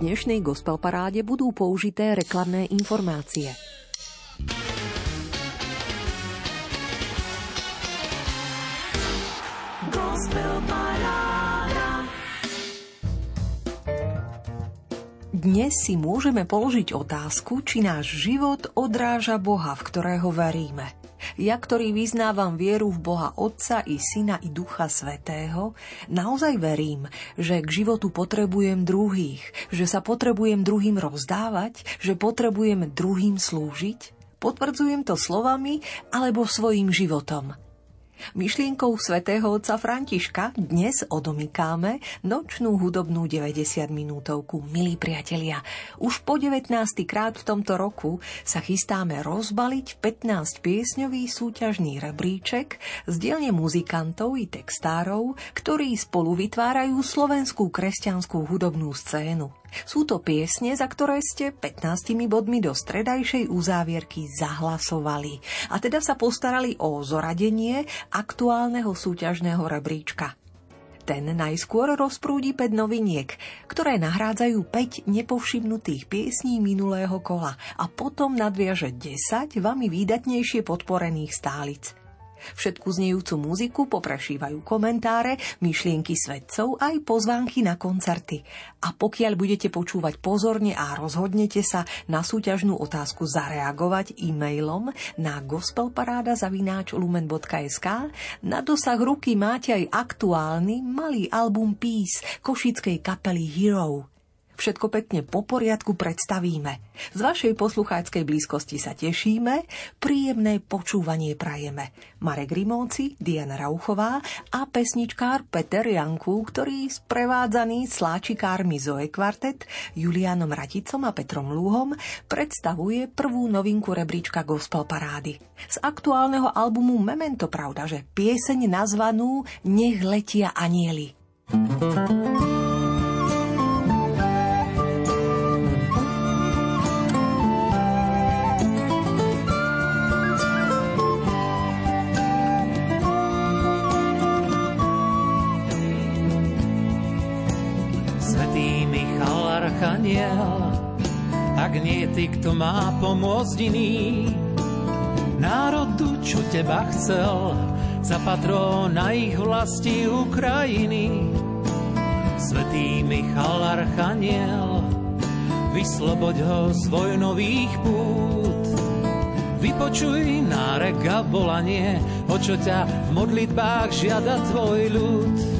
dnešnej gospel paráde budú použité reklamné informácie. Dnes si môžeme položiť otázku, či náš život odráža Boha, v ktorého veríme. Ja, ktorý vyznávam vieru v Boha Otca i Syna i Ducha Svetého, naozaj verím, že k životu potrebujem druhých, že sa potrebujem druhým rozdávať, že potrebujem druhým slúžiť? Potvrdzujem to slovami alebo svojim životom. Myšlienkou svätého otca Františka dnes odomykáme nočnú hudobnú 90 minútovku. Milí priatelia, už po 19. krát v tomto roku sa chystáme rozbaliť 15 piesňový súťažný rebríček z dielne muzikantov i textárov, ktorí spolu vytvárajú slovenskú kresťanskú hudobnú scénu. Sú to piesne, za ktoré ste 15 bodmi do stredajšej uzávierky zahlasovali a teda sa postarali o zoradenie aktuálneho súťažného rebríčka. Ten najskôr rozprúdi 5 noviniek, ktoré nahrádzajú 5 nepovšimnutých piesní minulého kola a potom nadviaže 10 vami výdatnejšie podporených stálic – Všetku znejúcu muziku poprešívajú komentáre, myšlienky svedcov aj pozvánky na koncerty. A pokiaľ budete počúvať pozorne a rozhodnete sa na súťažnú otázku zareagovať e-mailom na gospelparáda.lumen.sk, na dosah ruky máte aj aktuálny malý album Peace košickej kapely Hero všetko pekne po poriadku predstavíme. Z vašej poslucháckej blízkosti sa tešíme, príjemné počúvanie prajeme. Marek Rimovci, Diana Rauchová a pesničkár Peter Janku, ktorý sprevádzaný sláčikármi Zoe Kvartet, Julianom Raticom a Petrom Lúhom predstavuje prvú novinku rebríčka Gospel Parády. Z aktuálneho albumu Memento pravda, že pieseň nazvanú Nech letia anieli. thank you aniel, ak nie ty, kto má pomôcť iný. Národu, čo teba chcel, za patrona ich vlasti Ukrajiny. Svetý Michal Archaniel, vysloboď ho z vojnových pút. Vypočuj nárek a volanie, o čo ťa v modlitbách žiada tvoj ľud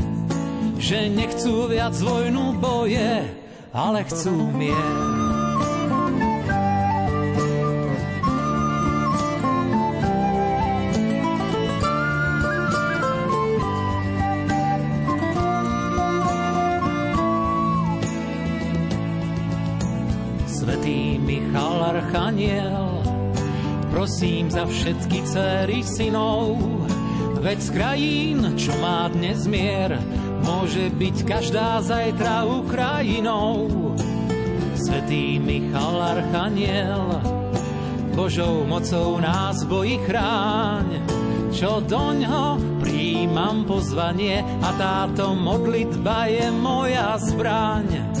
že nechcú viac vojnu boje, ale chcú mier. Archaniel, prosím za všetky dcery synov, veď z krajín, čo má dnes mier, Môže byť každá zajtra Ukrajinou. Svetý Michal Archaniel, Božou mocou nás bojí chráň, čo doňho príjmam pozvanie a táto modlitba je moja zbraň.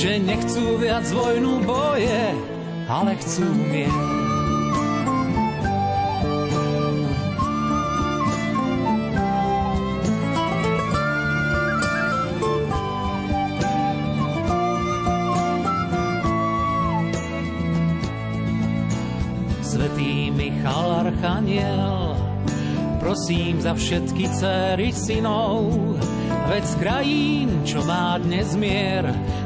že nechcú viac vojnu boje, ale chcú mier. Svetý Michal Archaniel, prosím za všetky céry synov, veď krajín, čo má dnes mier,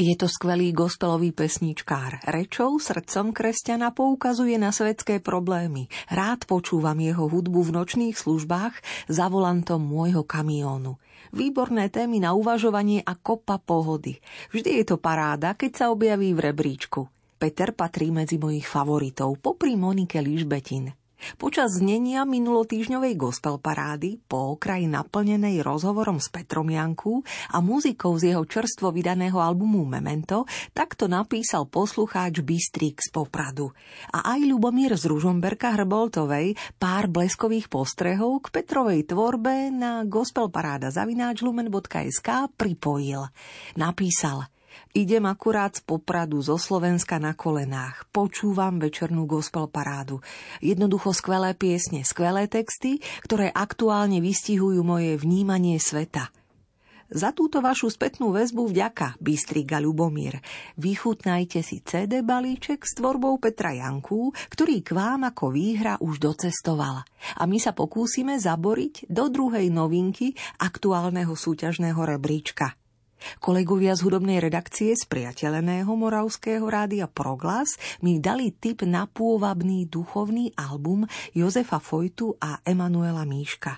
Je to skvelý gospelový pesničkár. Rečou srdcom kresťana poukazuje na svetské problémy. Rád počúvam jeho hudbu v nočných službách za volantom môjho kamiónu. Výborné témy na uvažovanie a kopa pohody. Vždy je to paráda, keď sa objaví v rebríčku. Peter patrí medzi mojich favoritov, popri Monike Ližbetin. Počas znenia minulotýžňovej gospel parády, po okraji naplnenej rozhovorom s Petrom Janku a muzikou z jeho čerstvo vydaného albumu Memento, takto napísal poslucháč Bystrik z Popradu. A aj Ľubomír z Ružomberka Hrboltovej pár bleskových postrehov k Petrovej tvorbe na gospelparáda zavináč lumen.sk pripojil. Napísal – Idem akurát z Popradu, zo Slovenska na kolenách. Počúvam večernú gospel parádu. Jednoducho skvelé piesne, skvelé texty, ktoré aktuálne vystihujú moje vnímanie sveta. Za túto vašu spätnú väzbu vďaka, Bystriga Ľubomír. Vychutnajte si CD balíček s tvorbou Petra Janku, ktorý k vám ako výhra už docestoval. A my sa pokúsime zaboriť do druhej novinky aktuálneho súťažného rebríčka – Kolegovia z hudobnej redakcie z priateľeného moravského rádia Proglas mi dali tip na pôvabný duchovný album Jozefa Fojtu a Emanuela Míška.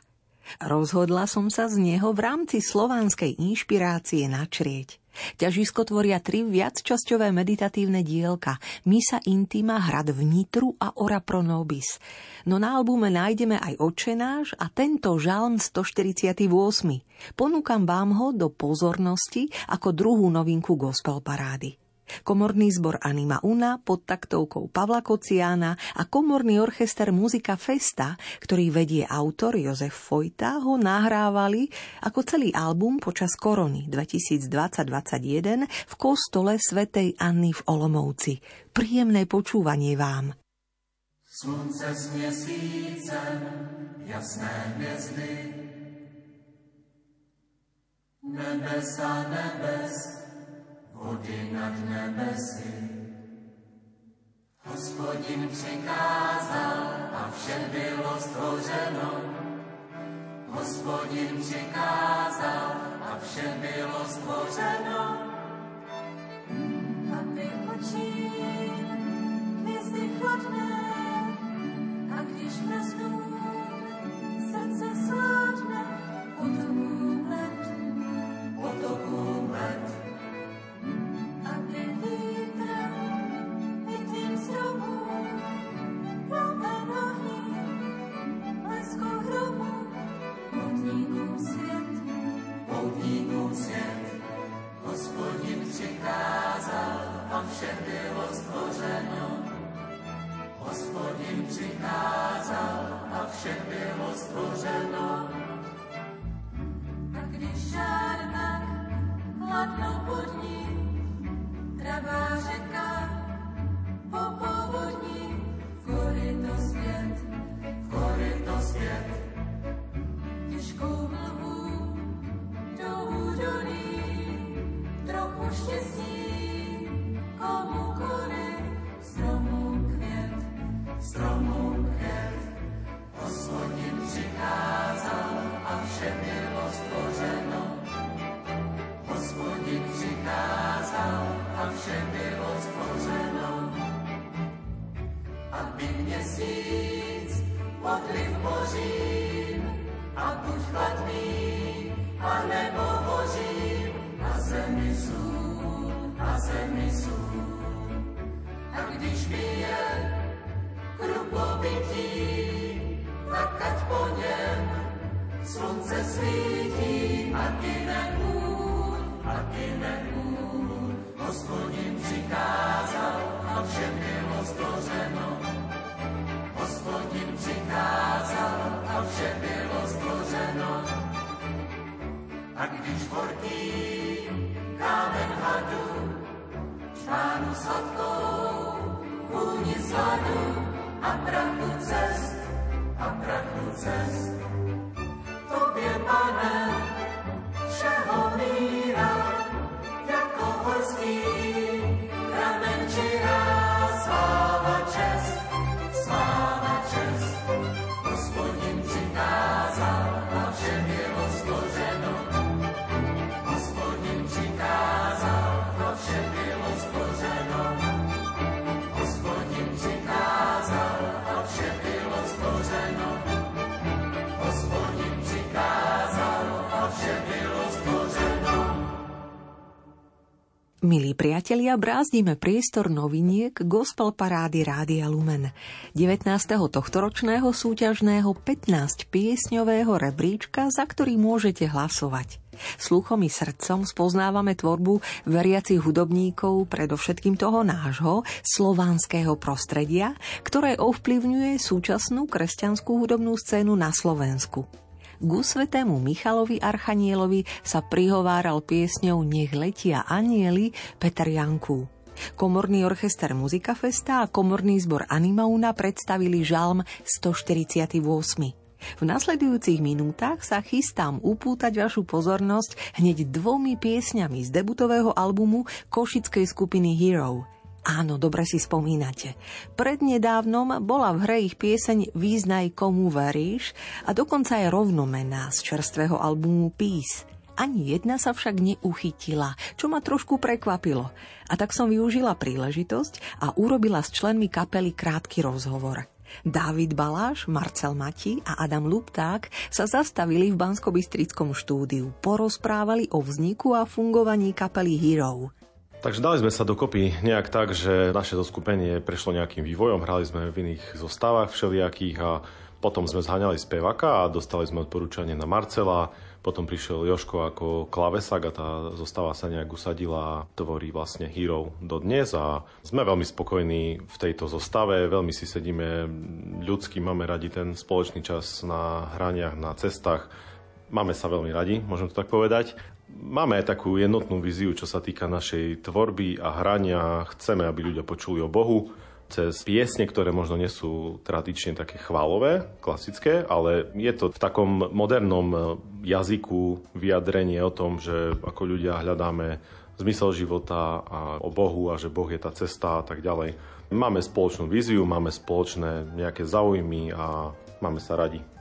Rozhodla som sa z neho v rámci slovanskej inšpirácie načrieť. Ťažisko tvoria tri viacčasťové meditatívne dielka Misa Intima, Hrad vnitru a Ora pro nobis. No na albume nájdeme aj Očenáš a tento žalm 148. Ponúkam vám ho do pozornosti ako druhú novinku gospel parády. Komorný zbor Anima Una pod taktovkou Pavla Kociána a komorný orchester Muzika Festa, ktorý vedie autor Jozef Fojta, ho nahrávali ako celý album počas korony 2020-2021 v kostole svätej Anny v Olomovci. Príjemné počúvanie vám. Slunce s měsícem, jasné hvězdy, nebesa nebes, vody nad nebesy. Hospodin přikázal a vše bylo stvořeno. Hospodin přikázal a vše bylo stvořeno. Milí priatelia, brázdime priestor noviniek Gospel Parády Rádia Lumen. 19. tohtoročného súťažného 15-piesňového rebríčka, za ktorý môžete hlasovať. Sluchom i srdcom spoznávame tvorbu veriacich hudobníkov, predovšetkým toho nášho, slovanského prostredia, ktoré ovplyvňuje súčasnú kresťanskú hudobnú scénu na Slovensku. Ku svetému Michalovi Archanielovi sa prihováral piesňou Nech letia anieli Peter Janku. Komorný orchester Muzika Festa a komorný zbor Animauna predstavili žalm 148. V nasledujúcich minútach sa chystám upútať vašu pozornosť hneď dvomi piesňami z debutového albumu košickej skupiny Hero. Áno, dobre si spomínate. Prednedávnom bola v hre ich pieseň Význaj komu veríš a dokonca je rovnomená z čerstvého albumu Peace. Ani jedna sa však neuchytila, čo ma trošku prekvapilo. A tak som využila príležitosť a urobila s členmi kapely krátky rozhovor. Dávid Baláš, Marcel Mati a Adam Lupták sa zastavili v Banskobystrickom štúdiu, porozprávali o vzniku a fungovaní kapely Hero. Takže dali sme sa dokopy nejak tak, že naše zoskupenie prešlo nejakým vývojom, hrali sme v iných zostavách všelijakých a potom sme zhaňali spevaka a dostali sme odporúčanie na Marcela, potom prišiel Joško ako klavesak a tá zostava sa nejak usadila a tvorí vlastne Hero do dnes a sme veľmi spokojní v tejto zostave, veľmi si sedíme ľudský, máme radi ten spoločný čas na hraniach, na cestách, máme sa veľmi radi, môžem to tak povedať. Máme aj takú jednotnú víziu, čo sa týka našej tvorby a hrania. Chceme, aby ľudia počuli o Bohu cez piesne, ktoré možno nie sú tradične také chválové, klasické, ale je to v takom modernom jazyku vyjadrenie o tom, že ako ľudia hľadáme zmysel života a o Bohu a že Boh je tá cesta a tak ďalej. Máme spoločnú víziu, máme spoločné nejaké záujmy a máme sa radi.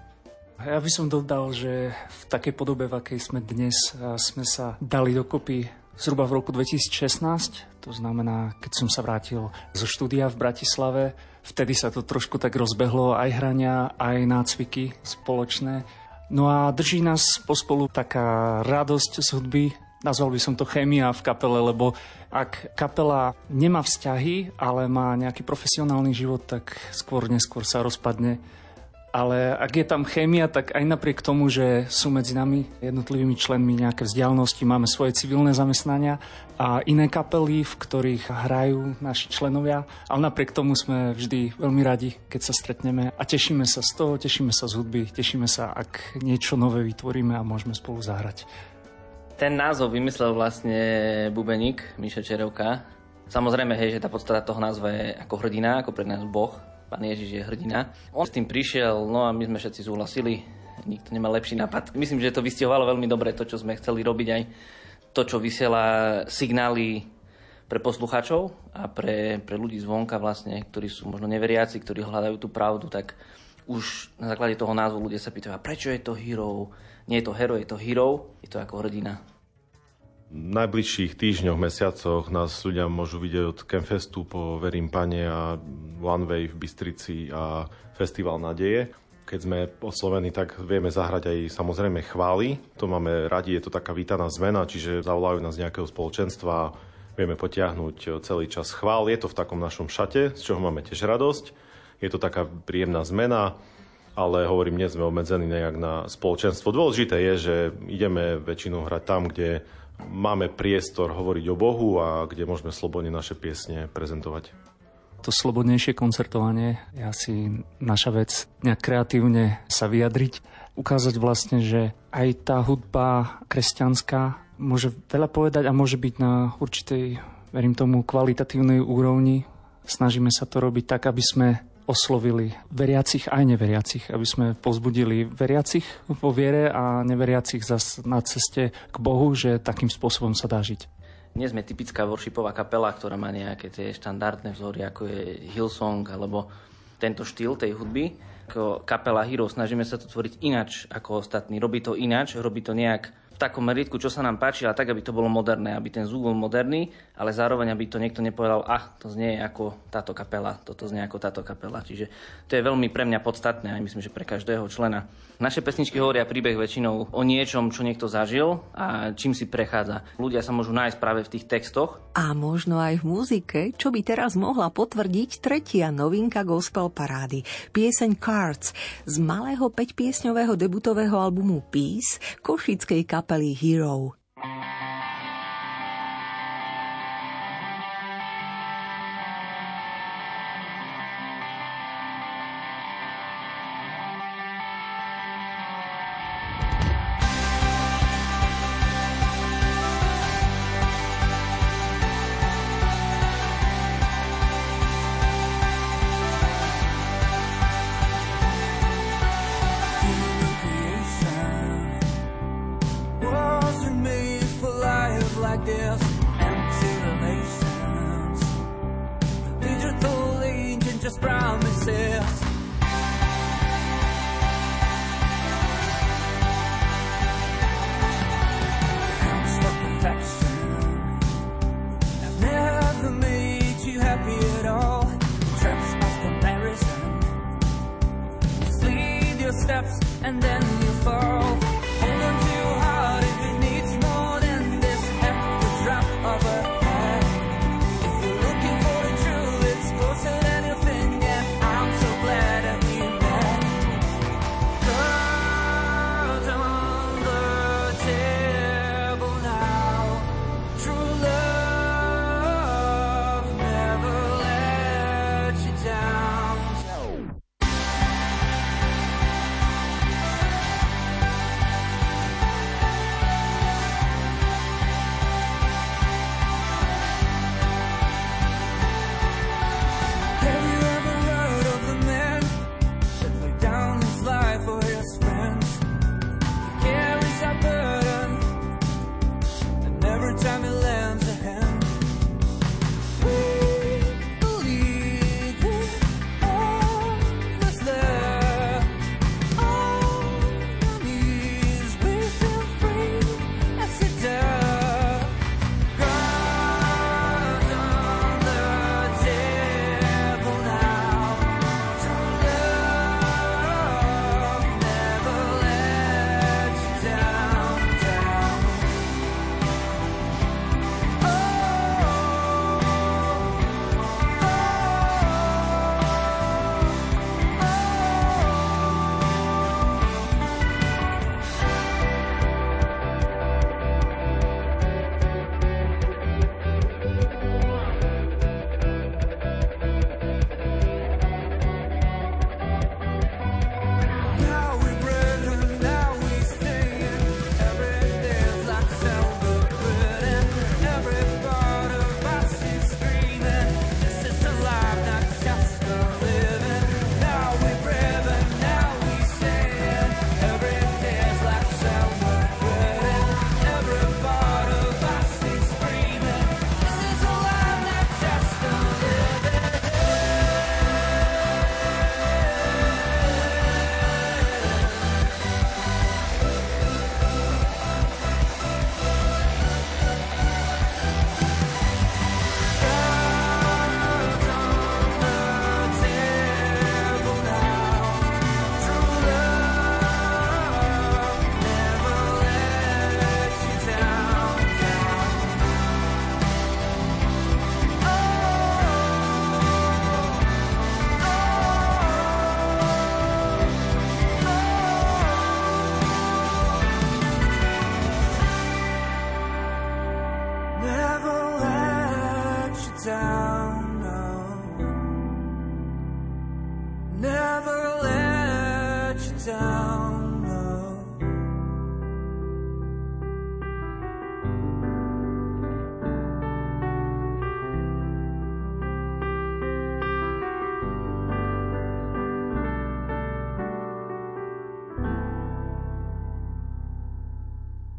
Ja by som dodal, že v takej podobe, v akej sme dnes, sme sa dali dokopy zhruba v roku 2016. To znamená, keď som sa vrátil zo štúdia v Bratislave, vtedy sa to trošku tak rozbehlo, aj hrania, aj nácviky spoločné. No a drží nás pospolu taká radosť z hudby, nazval by som to chémia v kapele, lebo ak kapela nemá vzťahy, ale má nejaký profesionálny život, tak skôr neskôr sa rozpadne ale ak je tam chémia, tak aj napriek tomu, že sú medzi nami jednotlivými členmi nejaké vzdialenosti, máme svoje civilné zamestnania a iné kapely, v ktorých hrajú naši členovia, ale napriek tomu sme vždy veľmi radi, keď sa stretneme a tešíme sa z toho, tešíme sa z hudby, tešíme sa, ak niečo nové vytvoríme a môžeme spolu zahrať. Ten názov vymyslel vlastne bubeník Miša Čerovka. Samozrejme, hej, že tá podstata toho názva je ako hrdina, ako pre nás Boh, pán Ježiš je hrdina. On s tým prišiel, no a my sme všetci súhlasili, nikto nemá lepší nápad. Myslím, že to vystihovalo veľmi dobre to, čo sme chceli robiť aj to, čo vysiela signály pre poslucháčov a pre, pre ľudí zvonka vlastne, ktorí sú možno neveriaci, ktorí hľadajú tú pravdu, tak už na základe toho názvu ľudia sa pýtajú, prečo je to hero? Nie je to hero, je to hero, je to ako hrdina. V najbližších týždňoch, mesiacoch nás ľudia môžu vidieť od Campfestu po Verím Pane a Way v Bystrici a Festival nádeje. keď sme oslovení, tak vieme zahrať aj samozrejme chvály. To máme radi, je to taká vítaná zmena, čiže zavolajú nás nejakého spoločenstva vieme potiahnuť celý čas chvál. Je to v takom našom šate, z čoho máme tiež radosť. Je to taká príjemná zmena, ale hovorím, nie sme obmedzení nejak na spoločenstvo. Dôležité je, že ideme väčšinou hrať tam, kde máme priestor hovoriť o Bohu a kde môžeme slobodne naše piesne prezentovať. To slobodnejšie koncertovanie je asi naša vec, nejak kreatívne sa vyjadriť, ukázať vlastne, že aj tá hudba kresťanská môže veľa povedať a môže byť na určitej, verím tomu, kvalitatívnej úrovni. Snažíme sa to robiť tak, aby sme oslovili veriacich aj neveriacich, aby sme pozbudili veriacich vo viere a neveriacich zas na ceste k Bohu, že takým spôsobom sa dá žiť. Nie sme typická worshipová kapela, ktorá má nejaké tie štandardné vzory, ako je Hillsong alebo tento štýl tej hudby. Ako kapela Hero snažíme sa to tvoriť inač ako ostatní. Robí to inač, robí to nejak takom meritku, čo sa nám páči, ale tak, aby to bolo moderné, aby ten zvuk bol moderný, ale zároveň, aby to niekto nepovedal, ah, to znie ako táto kapela, toto znie ako táto kapela. Čiže to je veľmi pre mňa podstatné, aj myslím, že pre každého člena. Naše pesničky hovoria príbeh väčšinou o niečom, čo niekto zažil a čím si prechádza. Ľudia sa môžu nájsť práve v tých textoch. A možno aj v muzike, čo by teraz mohla potvrdiť tretia novinka gospel parády. Pieseň Cards z malého 5-piesňového debutového albumu Peace košickej kapely kapely Hero.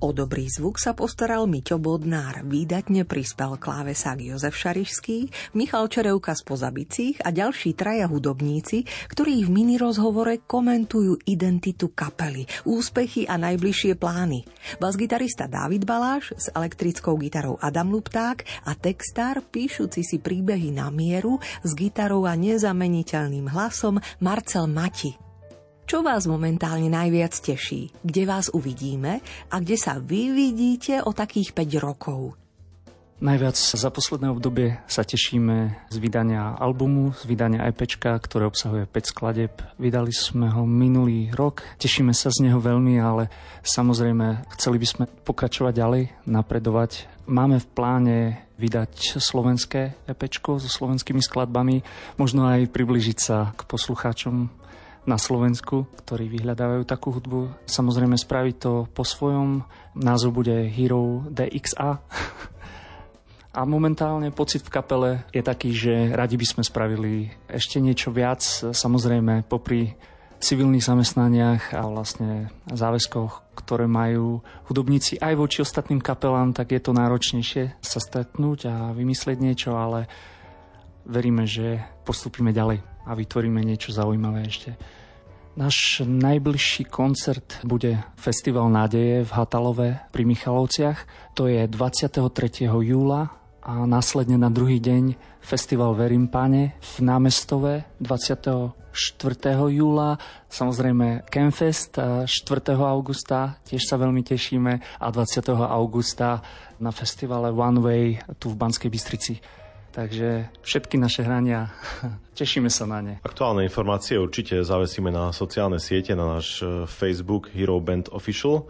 O dobrý zvuk sa postaral Miťo Bodnár, výdatne prispel klávesák Jozef Šarišský, Michal Čerevka z Pozabicích a ďalší traja hudobníci, ktorí v mini rozhovore komentujú identitu kapely, úspechy a najbližšie plány. Bas-gitarista Baláš s elektrickou gitarou Adam Lupták a textár píšuci si príbehy na mieru s gitarou a nezameniteľným hlasom Marcel Mati. Čo vás momentálne najviac teší? Kde vás uvidíme a kde sa vy vidíte o takých 5 rokov? Najviac za posledné obdobie sa tešíme z vydania albumu, z vydania EPčka, ktoré obsahuje 5 skladeb. Vydali sme ho minulý rok, tešíme sa z neho veľmi, ale samozrejme chceli by sme pokračovať ďalej, napredovať. Máme v pláne vydať slovenské EPčko so slovenskými skladbami, možno aj približiť sa k poslucháčom na Slovensku, ktorí vyhľadávajú takú hudbu. Samozrejme spraviť to po svojom. Názov bude Hero DXA. A momentálne pocit v kapele je taký, že radi by sme spravili ešte niečo viac, samozrejme popri civilných zamestnaniach a vlastne záväzkoch, ktoré majú hudobníci aj voči ostatným kapelám, tak je to náročnejšie sa stretnúť a vymyslieť niečo, ale veríme, že postupíme ďalej a vytvoríme niečo zaujímavé ešte. Náš najbližší koncert bude Festival nádeje v Hatalove pri Michalovciach. To je 23. júla a následne na druhý deň Festival Verím Pane v námestove 24. júla. Samozrejme Campfest 4. augusta, tiež sa veľmi tešíme a 20. augusta na festivale One Way tu v Banskej Bystrici. Takže všetky naše hrania, tešíme sa na ne. Aktuálne informácie určite zavesíme na sociálne siete, na náš e, Facebook Hero Band Official.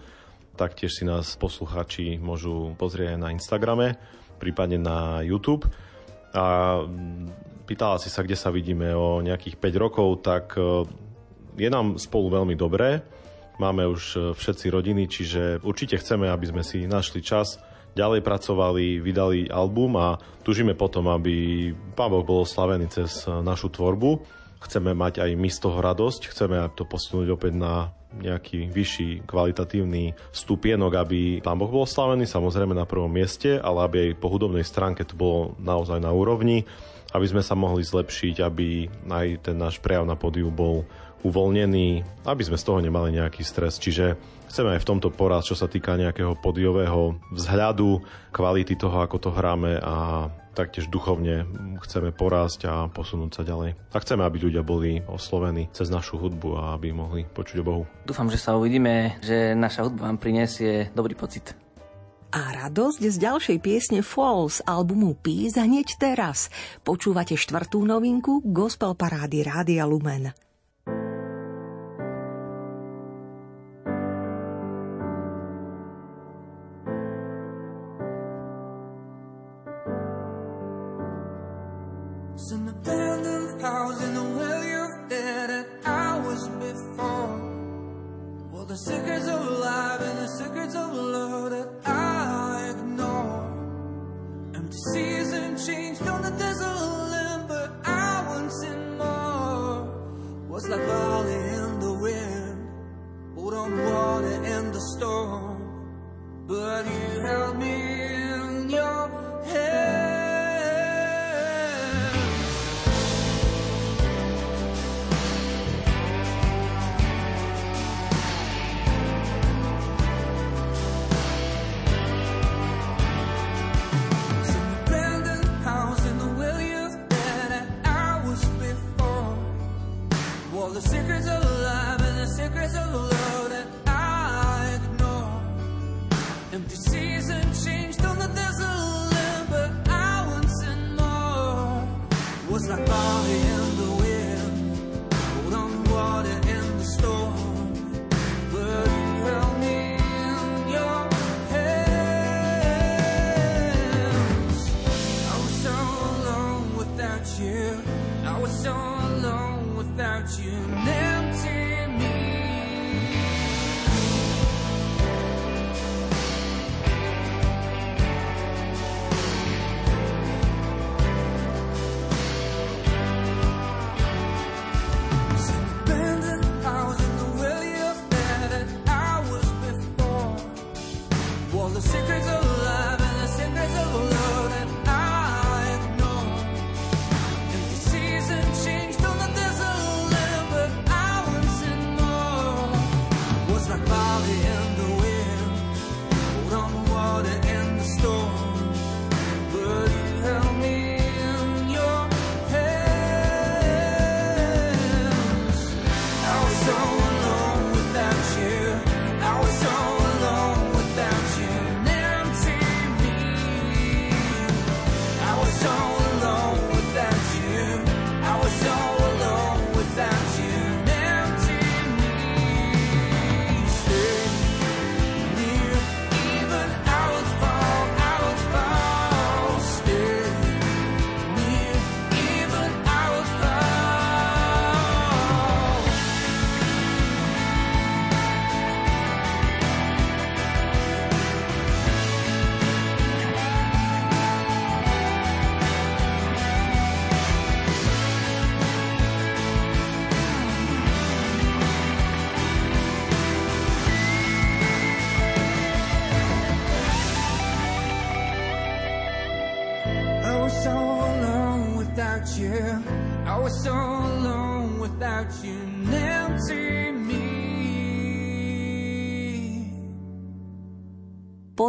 Taktiež si nás posluchači môžu pozrieť na Instagrame, prípadne na YouTube. A pýtala si sa, kde sa vidíme o nejakých 5 rokov, tak e, je nám spolu veľmi dobré. Máme už e, všetci rodiny, čiže určite chceme, aby sme si našli čas ďalej pracovali, vydali album a tužíme potom, aby Pán Boh bol slavený cez našu tvorbu. Chceme mať aj my z toho radosť, chceme to posunúť opäť na nejaký vyšší kvalitatívny stupienok, aby Pán Boh bol slavený, samozrejme na prvom mieste, ale aby aj po hudobnej stránke to bolo naozaj na úrovni, aby sme sa mohli zlepšiť, aby aj ten náš prejav na podiu bol uvoľnený, aby sme z toho nemali nejaký stres. Čiže chceme aj v tomto poraz, čo sa týka nejakého podiového vzhľadu, kvality toho, ako to hráme a taktiež duchovne chceme porásť a posunúť sa ďalej. A chceme, aby ľudia boli oslovení cez našu hudbu a aby mohli počuť o Bohu. Dúfam, že sa uvidíme, že naša hudba vám prinesie dobrý pocit. A radosť z ďalšej piesne Falls albumu Peace hneď teraz. Počúvate štvrtú novinku Gospel Parády Rádia Lumen. nuestra paz.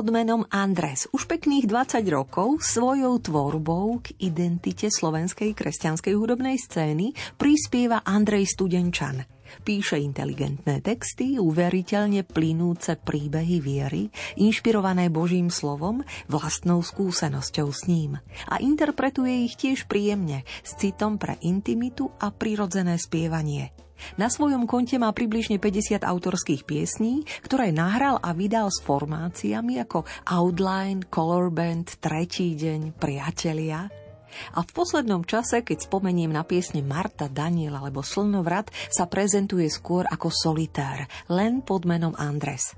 Pod menom Andres už pekných 20 rokov svojou tvorbou k identite slovenskej kresťanskej hudobnej scény prispieva Andrej Studenčan. Píše inteligentné texty, uveriteľne plynúce príbehy viery, inšpirované Božím slovom, vlastnou skúsenosťou s ním. A interpretuje ich tiež príjemne, s citom pre intimitu a prirodzené spievanie. Na svojom konte má približne 50 autorských piesní, ktoré nahral a vydal s formáciami ako Outline, Color Band, Tretí deň, Priatelia. A v poslednom čase, keď spomeniem na piesne Marta, Daniel alebo Slnovrat, sa prezentuje skôr ako solitár, len pod menom Andres.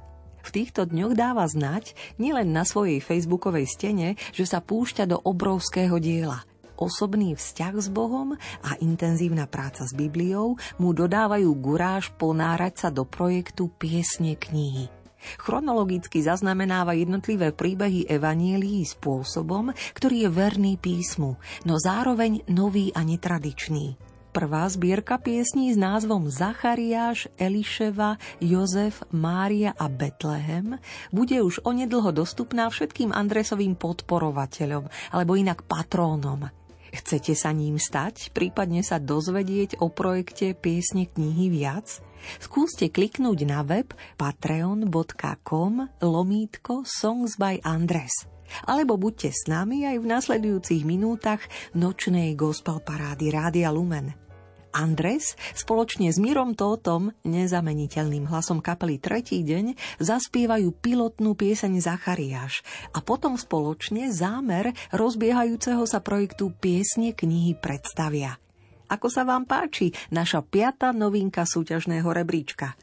V týchto dňoch dáva znať nielen na svojej facebookovej stene, že sa púšťa do obrovského diela – osobný vzťah s Bohom a intenzívna práca s Bibliou mu dodávajú guráž ponárať sa do projektu Piesne knihy. Chronologicky zaznamenáva jednotlivé príbehy evanielií spôsobom, ktorý je verný písmu, no zároveň nový a netradičný. Prvá zbierka piesní s názvom Zachariáš, Eliševa, Jozef, Mária a Betlehem bude už onedlho dostupná všetkým Andresovým podporovateľom alebo inak patrónom. Chcete sa ním stať, prípadne sa dozvedieť o projekte Piesne knihy viac? Skúste kliknúť na web patreon.com lomítko Songs by Andres. Alebo buďte s nami aj v nasledujúcich minútach nočnej gospel parády Rádia Lumen. Andres spoločne s Mirom Tótom, nezameniteľným hlasom kapely Tretí deň, zaspievajú pilotnú pieseň Zachariáš a potom spoločne zámer rozbiehajúceho sa projektu Piesne knihy predstavia. Ako sa vám páči naša piata novinka súťažného rebríčka?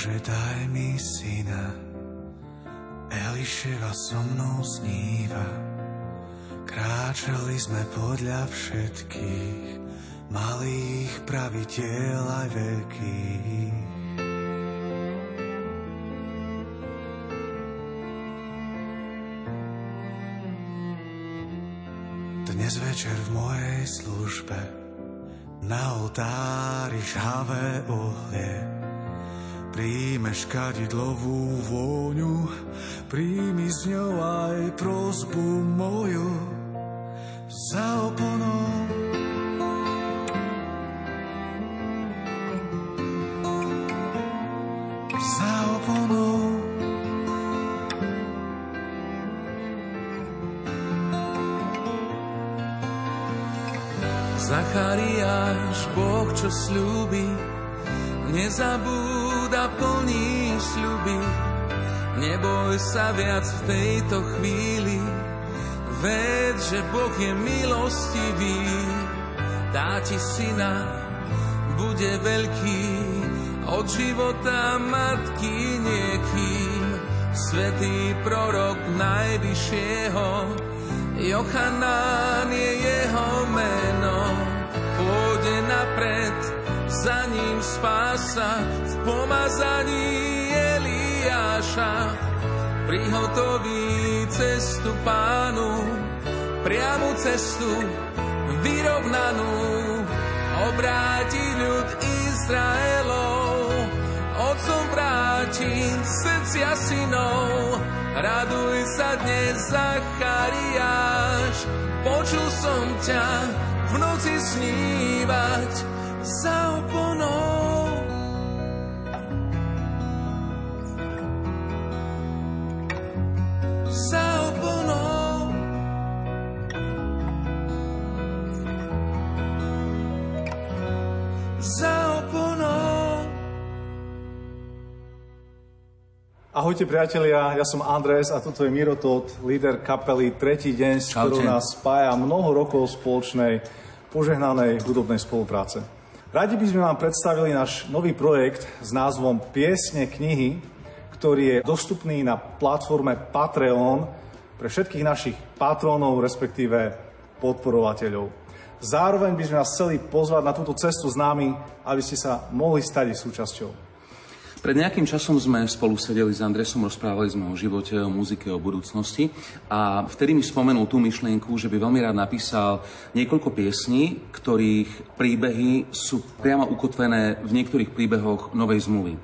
Bože, daj mi syna. Eliševa so mnou sníva. Kráčali sme podľa všetkých malých pravidiel aj veľkých. Dnes večer v mojej službe na oltári žhavé ohlie. Príjmeš kadidlovú vôňu, príjmi s ňou aj prozbu moju za oponou. Za oponou. Zachariáš, Boh, čo sľúbi, nezabúda plní sľuby. Neboj sa viac v tejto chvíli, ved, že Boh je milostivý. Dá ti syna, bude veľký, od života matky niekým. Svetý prorok najvyššieho, Jochanán je jeho meno, pôjde napred, za ním spása v pomazaní Eliáša. Prihotoví cestu pánu, priamu cestu vyrovnanú, obráti ľud Izraelov. Otcom vráti srdcia synov, raduj sa dnes, Zachariáš. Počul som ťa v noci snívať za oponou. Za oponou. Za oponou. Ahojte priatelia, ja som Andres a toto je Miro Todd, líder kapely Tretí deň, s ktorou nás spája mnoho rokov spoločnej požehnanej hudobnej spolupráce. Radi by sme vám predstavili náš nový projekt s názvom Piesne knihy, ktorý je dostupný na platforme Patreon pre všetkých našich patrónov, respektíve podporovateľov. Zároveň by sme vás chceli pozvať na túto cestu s nami, aby ste sa mohli stať súčasťou. Pred nejakým časom sme spolu sedeli s Andresom, rozprávali sme o živote, o muzike, o budúcnosti a vtedy mi spomenul tú myšlienku, že by veľmi rád napísal niekoľko piesní, ktorých príbehy sú priamo ukotvené v niektorých príbehoch Novej zmluvy.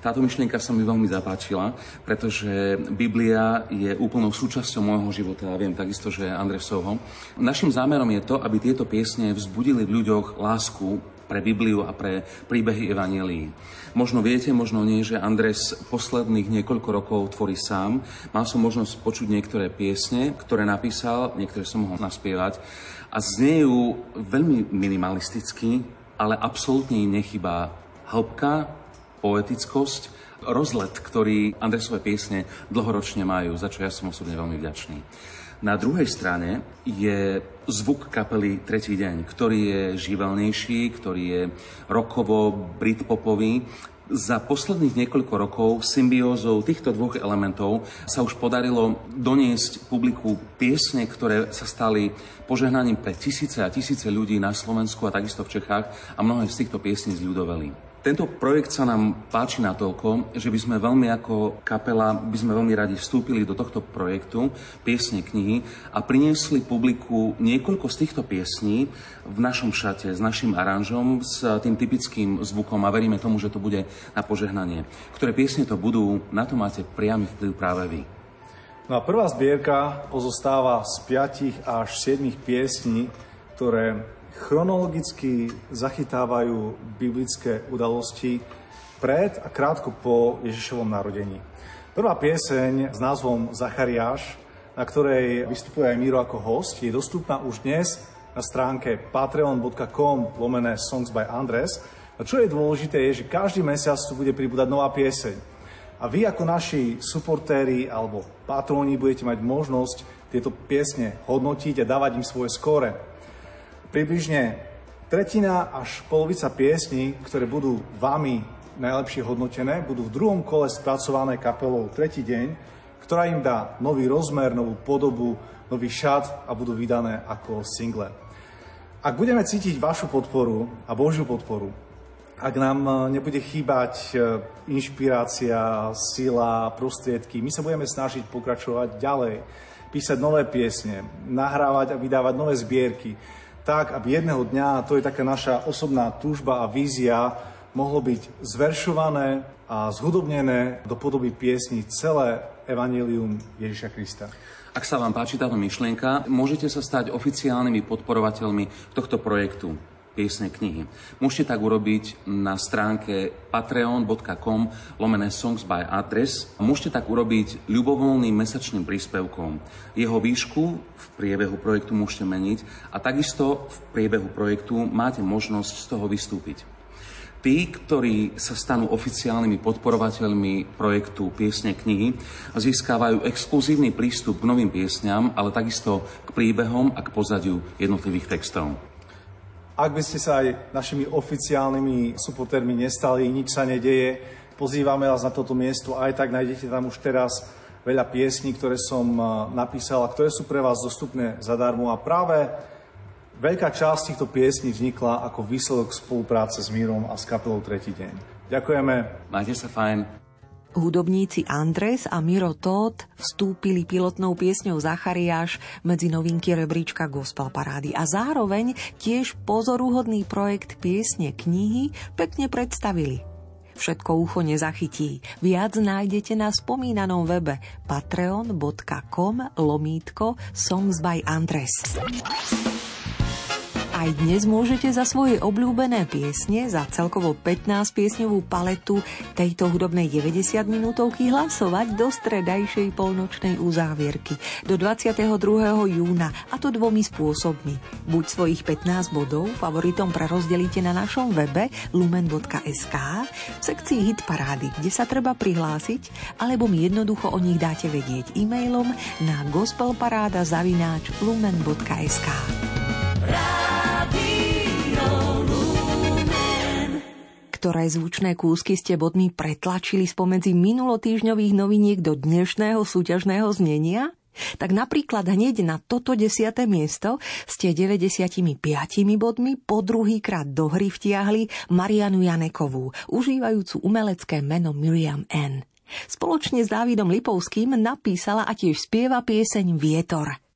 Táto myšlienka sa mi veľmi zapáčila, pretože Biblia je úplnou súčasťou môjho života a viem takisto, že Andresovho. Našim zámerom je to, aby tieto piesne vzbudili v ľuďoch lásku pre Bibliu a pre príbehy Evangelií. Možno viete, možno nie, že Andres posledných niekoľko rokov tvorí sám. Mal som možnosť počuť niektoré piesne, ktoré napísal, niektoré som mohol naspievať a znejú veľmi minimalisticky, ale absolútne im nechybá hĺbka, poetickosť, rozlet, ktorý Andresové piesne dlhoročne majú, za čo ja som osobne veľmi vďačný. Na druhej strane je zvuk kapely Tretí deň, ktorý je živelnejší, ktorý je rokovo, britpopový. Za posledných niekoľko rokov symbiózou týchto dvoch elementov sa už podarilo doniesť publiku piesne, ktoré sa stali požehnaním pre tisíce a tisíce ľudí na Slovensku a takisto v Čechách a mnohé z týchto piesní zľudoveli. Tento projekt sa nám páči natoľko, že by sme veľmi ako kapela, by sme veľmi radi vstúpili do tohto projektu piesne knihy a priniesli publiku niekoľko z týchto piesní v našom šate, s našim aranžom, s tým typickým zvukom a veríme tomu, že to bude na požehnanie. Ktoré piesne to budú, na to máte priamy vplyv práve vy. No a prvá zbierka pozostáva z 5 až 7 piesní, ktoré chronologicky zachytávajú biblické udalosti pred a krátko po Ježišovom narodení. Prvá pieseň s názvom Zachariáš, na ktorej vystupuje aj Miro ako host, je dostupná už dnes na stránke patreon.com lomené Songs by Andres. A čo je dôležité je, že každý mesiac tu bude pribúdať nová pieseň. A vy ako naši suportéri alebo patróni budete mať možnosť tieto piesne hodnotiť a dávať im svoje skóre. Približne tretina až polovica piesní, ktoré budú vami najlepšie hodnotené, budú v druhom kole spracované kapelou Tretí deň, ktorá im dá nový rozmer, novú podobu, nový šat a budú vydané ako single. Ak budeme cítiť vašu podporu a Božiu podporu, ak nám e, nebude chýbať e, inšpirácia, sila, prostriedky, my sa budeme snažiť pokračovať ďalej, písať nové piesne, nahrávať a vydávať nové zbierky, tak, aby jedného dňa, to je taká naša osobná túžba a vízia, mohlo byť zveršované a zhudobnené do podoby piesní celé Evangelium Ježiša Krista. Ak sa vám páči táto myšlienka, môžete sa stať oficiálnymi podporovateľmi tohto projektu piesne knihy. Môžete tak urobiť na stránke patreon.com lomené songs by adres. Môžete tak urobiť ľubovoľným mesačným príspevkom. Jeho výšku v priebehu projektu môžete meniť a takisto v priebehu projektu máte možnosť z toho vystúpiť. Tí, ktorí sa stanú oficiálnymi podporovateľmi projektu Piesne knihy, získávajú exkluzívny prístup k novým piesňam, ale takisto k príbehom a k pozadiu jednotlivých textov. Ak by ste sa aj našimi oficiálnymi supportermi nestali, nič sa nedeje, pozývame vás na toto miesto, aj tak nájdete tam už teraz veľa piesní, ktoré som napísal a ktoré sú pre vás dostupné zadarmo a práve Veľká časť týchto piesní vznikla ako výsledok spolupráce s Mírom a s kapelou Tretí deň. Ďakujeme. Majte sa fajn. Hudobníci Andres a Miro Todd vstúpili pilotnou piesňou Zachariáš medzi novinky rebríčka Gospel Parády a zároveň tiež pozoruhodný projekt piesne knihy pekne predstavili. Všetko ucho nezachytí. Viac nájdete na spomínanom webe patreon.com lomítko Songs by Andres. Aj dnes môžete za svoje obľúbené piesne, za celkovo 15 piesňovú paletu tejto hudobnej 90 minútovky hlasovať do stredajšej polnočnej uzávierky do 22. júna a to dvomi spôsobmi. Buď svojich 15 bodov favoritom prerozdelíte na našom webe lumen.sk v sekcii hit parády, kde sa treba prihlásiť, alebo mi jednoducho o nich dáte vedieť e-mailom na gospelparáda zavináč lumen.sk. ktoré zvučné kúsky ste bodmi pretlačili spomedzi minulotýžňových noviniek do dnešného súťažného znenia? Tak napríklad hneď na toto desiate miesto ste 95 bodmi po druhýkrát do hry vtiahli Marianu Janekovú, užívajúcu umelecké meno Miriam N. Spoločne s Dávidom Lipovským napísala a tiež spieva pieseň Vietor.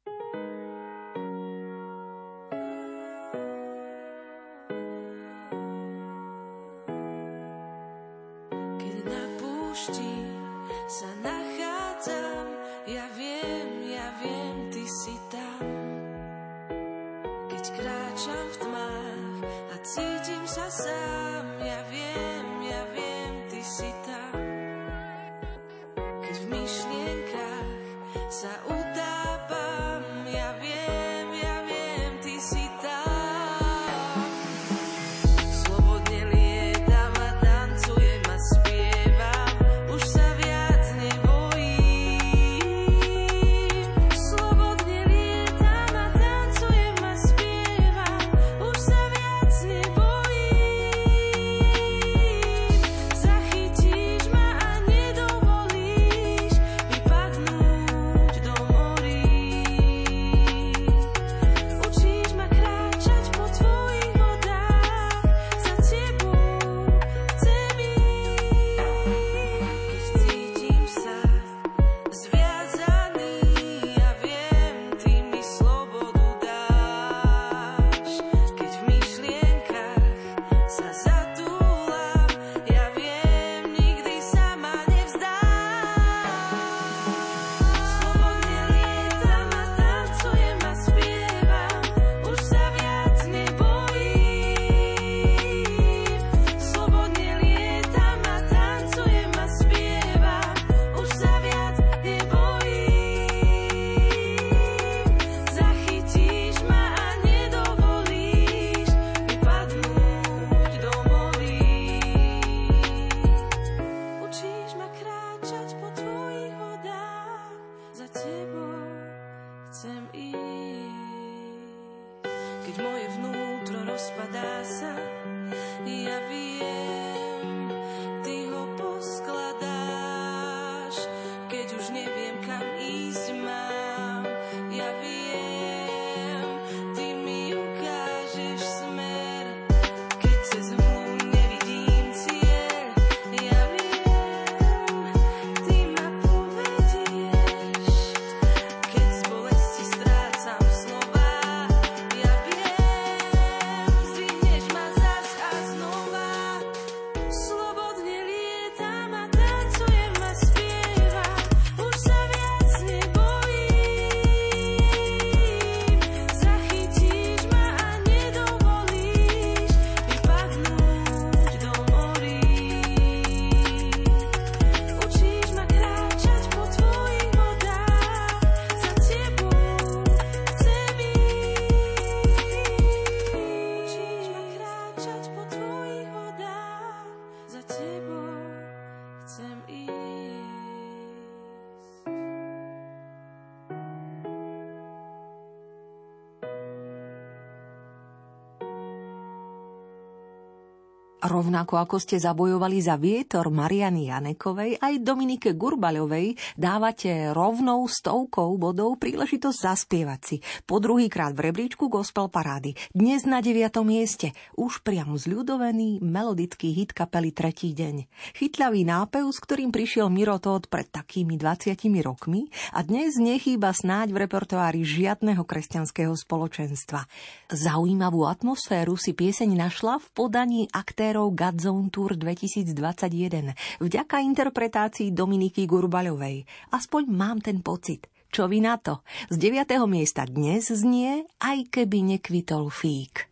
Rovnako ako ste zabojovali za vietor Mariany Janekovej, aj Dominike Gurbaľovej dávate rovnou stovkou bodov príležitosť zaspievať si. Po druhýkrát v rebríčku Gospel Parády. Dnes na 9. mieste. Už priamo zľudovený melodický hit kapely Tretí deň. Chytľavý nápev, s ktorým prišiel Miro Todd pred takými 20 rokmi a dnes nechýba snáď v repertoári žiadneho kresťanského spoločenstva. Zaujímavú atmosféru si pieseň našla v podaní aktér aktérov Godzone Tour 2021 vďaka interpretácii Dominiky Gurbaľovej. Aspoň mám ten pocit. Čo vy na to? Z 9. miesta dnes znie, aj keby nekvitol fík.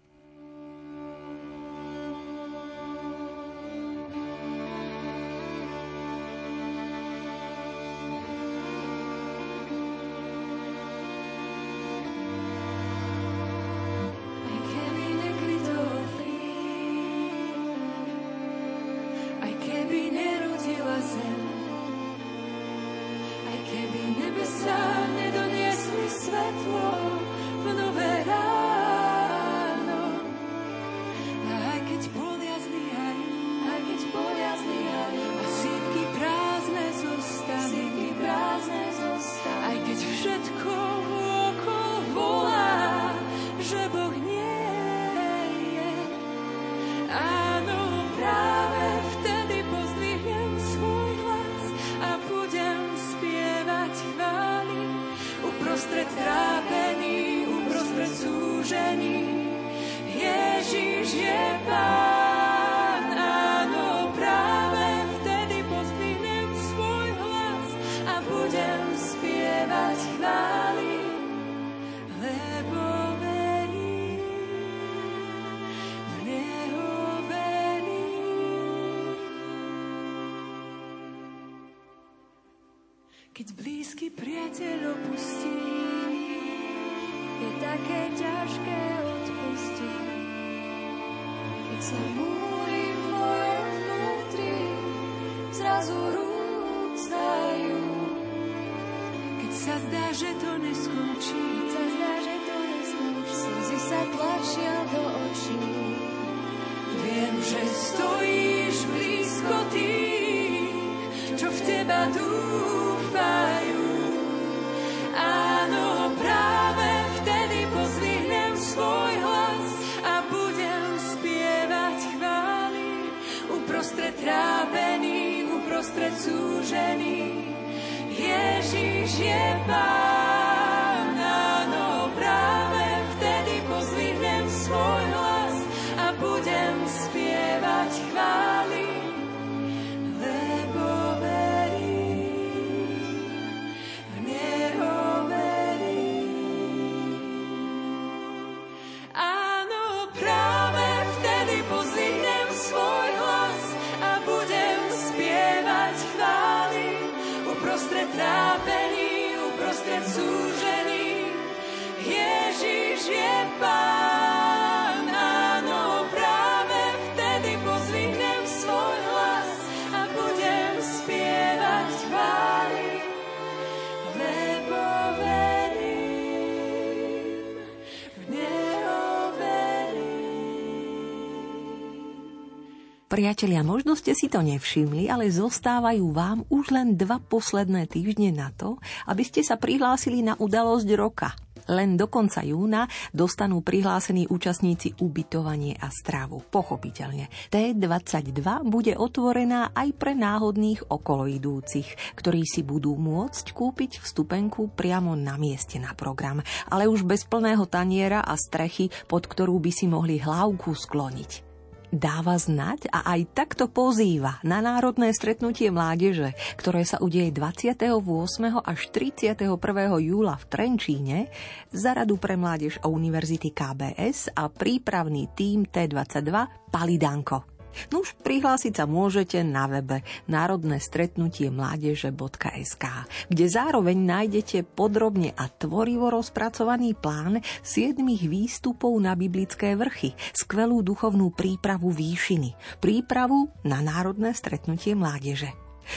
Priatelia, možno ste si to nevšimli, ale zostávajú vám už len dva posledné týždne na to, aby ste sa prihlásili na udalosť roka. Len do konca júna dostanú prihlásení účastníci ubytovanie a stravu. Pochopiteľne. T22 bude otvorená aj pre náhodných okoloidúcich, ktorí si budú môcť kúpiť vstupenku priamo na mieste na program, ale už bez plného taniera a strechy, pod ktorú by si mohli hlavku skloniť dáva znať a aj takto pozýva na národné stretnutie mládeže, ktoré sa udeje 28. až 31. júla v Trenčíne za Radu pre mládež Univerzity KBS a prípravný tím T22 Palidanko. No prihlásiť sa môžete na webe národné stretnutie mládeže.sk, kde zároveň nájdete podrobne a tvorivo rozpracovaný plán 7 výstupov na biblické vrchy, skvelú duchovnú prípravu výšiny, prípravu na národné stretnutie mládeže.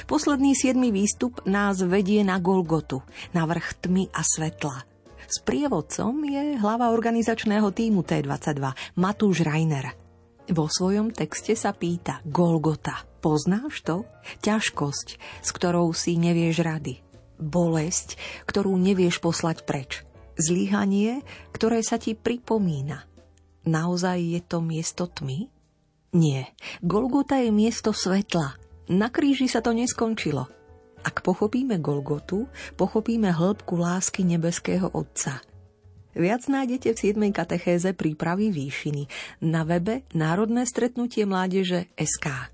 Posledný siedmy výstup nás vedie na Golgotu, na vrch tmy a svetla. S prievodcom je hlava organizačného týmu T22 Matúš Rainer. Vo svojom texte sa pýta Golgota. Poznáš to? Ťažkosť, s ktorou si nevieš rady. Bolesť, ktorú nevieš poslať preč. Zlíhanie, ktoré sa ti pripomína. Naozaj je to miesto tmy? Nie. Golgota je miesto svetla. Na kríži sa to neskončilo. Ak pochopíme Golgotu, pochopíme hĺbku lásky nebeského Otca – Viac nájdete v 7. katechéze prípravy výšiny na webe Národné stretnutie mládeže SK.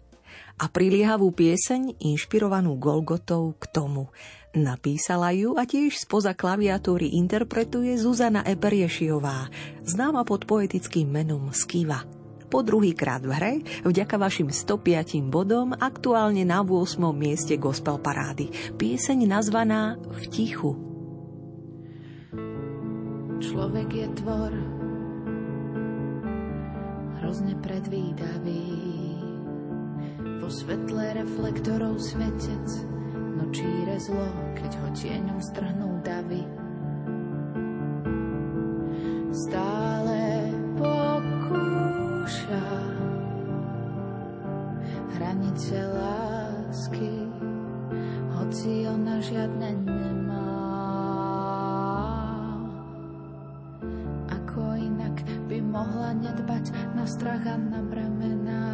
A priliehavú pieseň inšpirovanú Golgotou k tomu. Napísala ju a tiež spoza klaviatúry interpretuje Zuzana Eperiešiová, známa pod poetickým menom Skiva. Po druhýkrát v hre, vďaka vašim 105 bodom, aktuálne na 8. mieste gospel parády. Pieseň nazvaná V tichu Človek je tvor hrozne predvídavý. Vo svetle reflektorov svetec nočíre zlo, keď ho tieňom strhnú davy. Stále pokúša hranice lásky, hoci ona žiadne nemá. Mohla nedbať na strach a na bremená.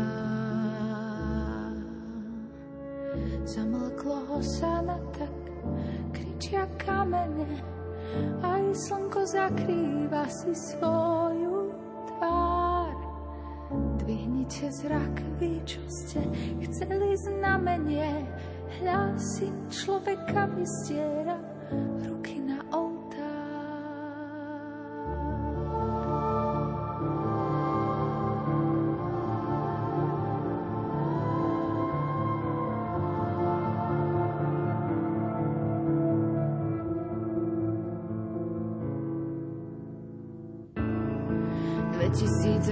Zamlklo ho sa na tak, kričia kamene, aj slnko zakrýva si svoju tvár. Dvihnite zrak, vy, čo ste chceli znamenie, hľa si človeka vystiera ruky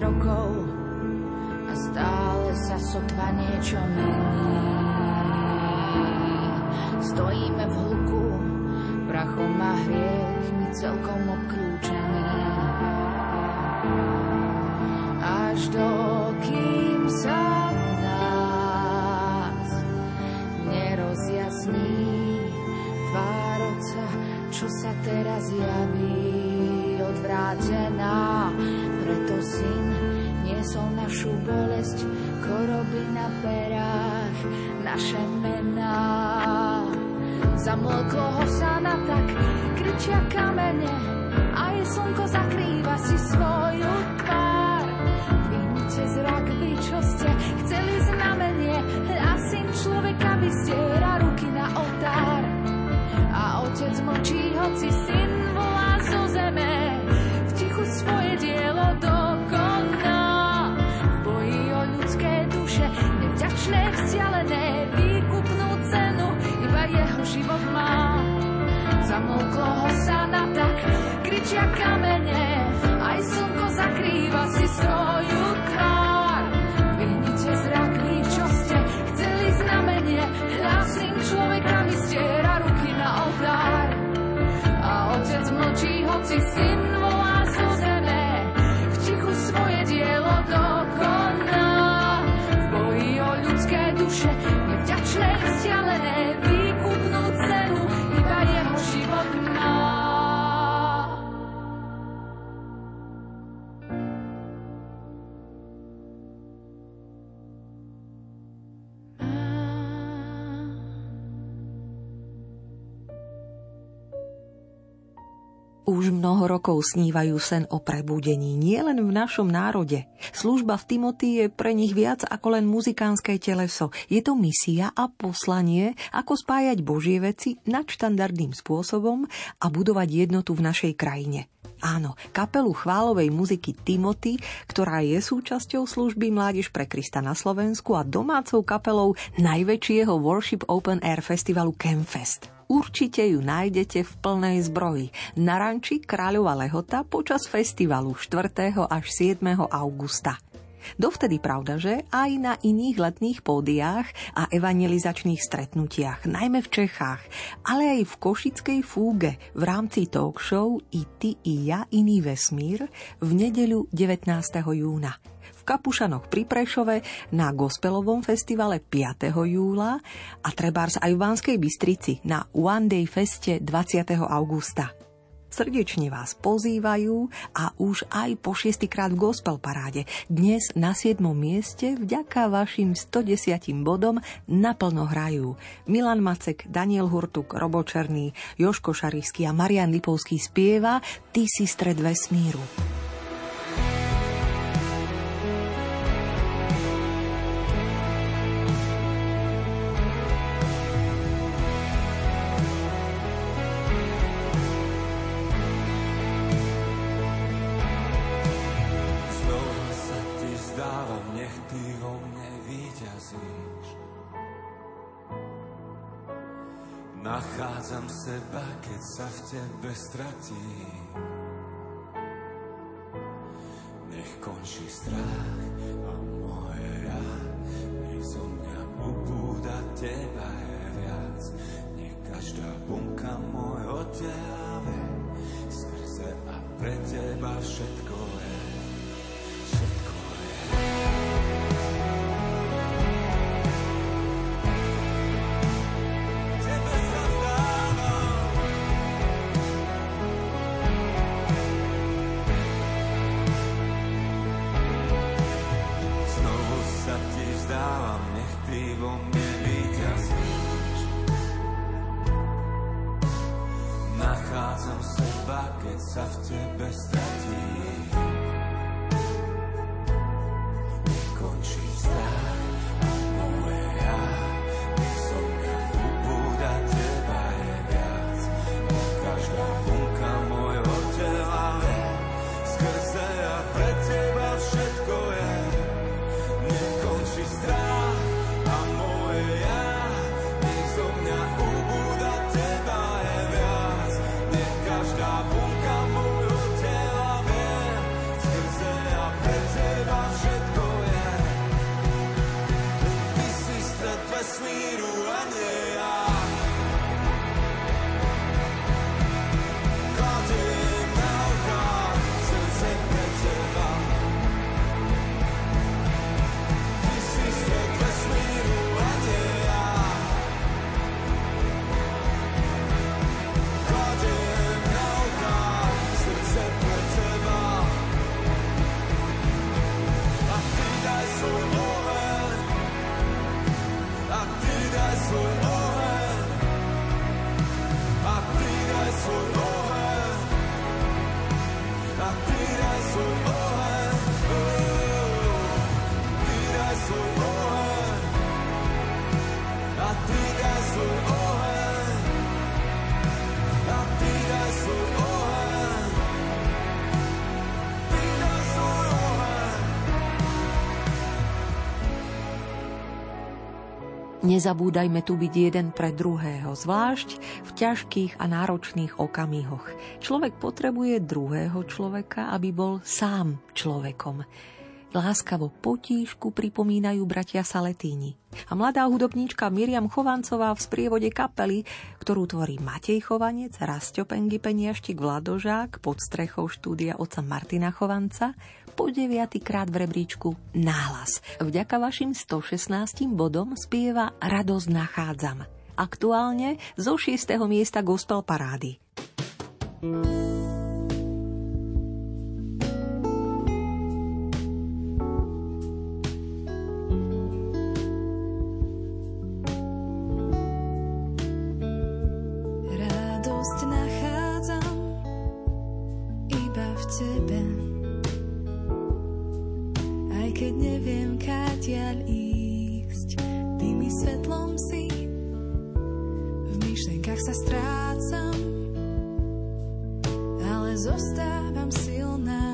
na Už mnoho rokov snívajú sen o prebudení, nielen v našom národe. Služba v Timothy je pre nich viac ako len muzikánske teleso. Je to misia a poslanie, ako spájať Božie veci nadštandardným spôsobom a budovať jednotu v našej krajine. Áno, kapelu chválovej muziky Timothy, ktorá je súčasťou služby Mládež pre Krista na Slovensku a domácou kapelou najväčšieho Worship Open Air festivalu Campfest. Určite ju nájdete v plnej zbroji na ranči Kráľova Lehota počas festivalu 4. až 7. augusta. Dovtedy pravda, že aj na iných letných pódiách a evangelizačných stretnutiach, najmä v Čechách, ale aj v Košickej fúge v rámci talk show I ty i ja iný vesmír v nedeľu 19. júna. V Kapušanoch pri Prešove, na Gospelovom festivale 5. júla a trebárs aj v Banskej Bystrici na One Day Feste 20. augusta. Srdečne vás pozývajú a už aj po šiestýkrát v gospel paráde. Dnes na 7. mieste vďaka vašim 110 bodom naplno hrajú Milan Macek, Daniel Hurtuk, Robo Černý, Joško Šarisky a Marian Lipovský spieva Ty si stred vesmíru. Nachádzam seba, keď sa v tebe stratím. Nech končí strach a moje ja, nech zo mňa ubúda teba je viac. Nech každá bunka môjho tela vie, skrze a pre teba všetko je. Všetko je. Nezabúdajme tu byť jeden pre druhého, zvlášť v ťažkých a náročných okamihoch. Človek potrebuje druhého človeka, aby bol sám človekom. Láskavo potíšku pripomínajú bratia Saletíni. A mladá hudobníčka Miriam Chovancová v sprievode kapely, ktorú tvorí Matej Chovanec, Rastio Pengy Peniaštik Vladožák pod strechou štúdia oca Martina Chovanca, po deviatýkrát v rebríčku Náhlas. Vďaka vašim 116 bodom spieva Radosť nachádzam. Aktuálne zo 6. miesta gospel parády. Radosť kadiaľ ísť, ty mi svetlom si. V myšlenkách sa strácam, ale zostávam silná.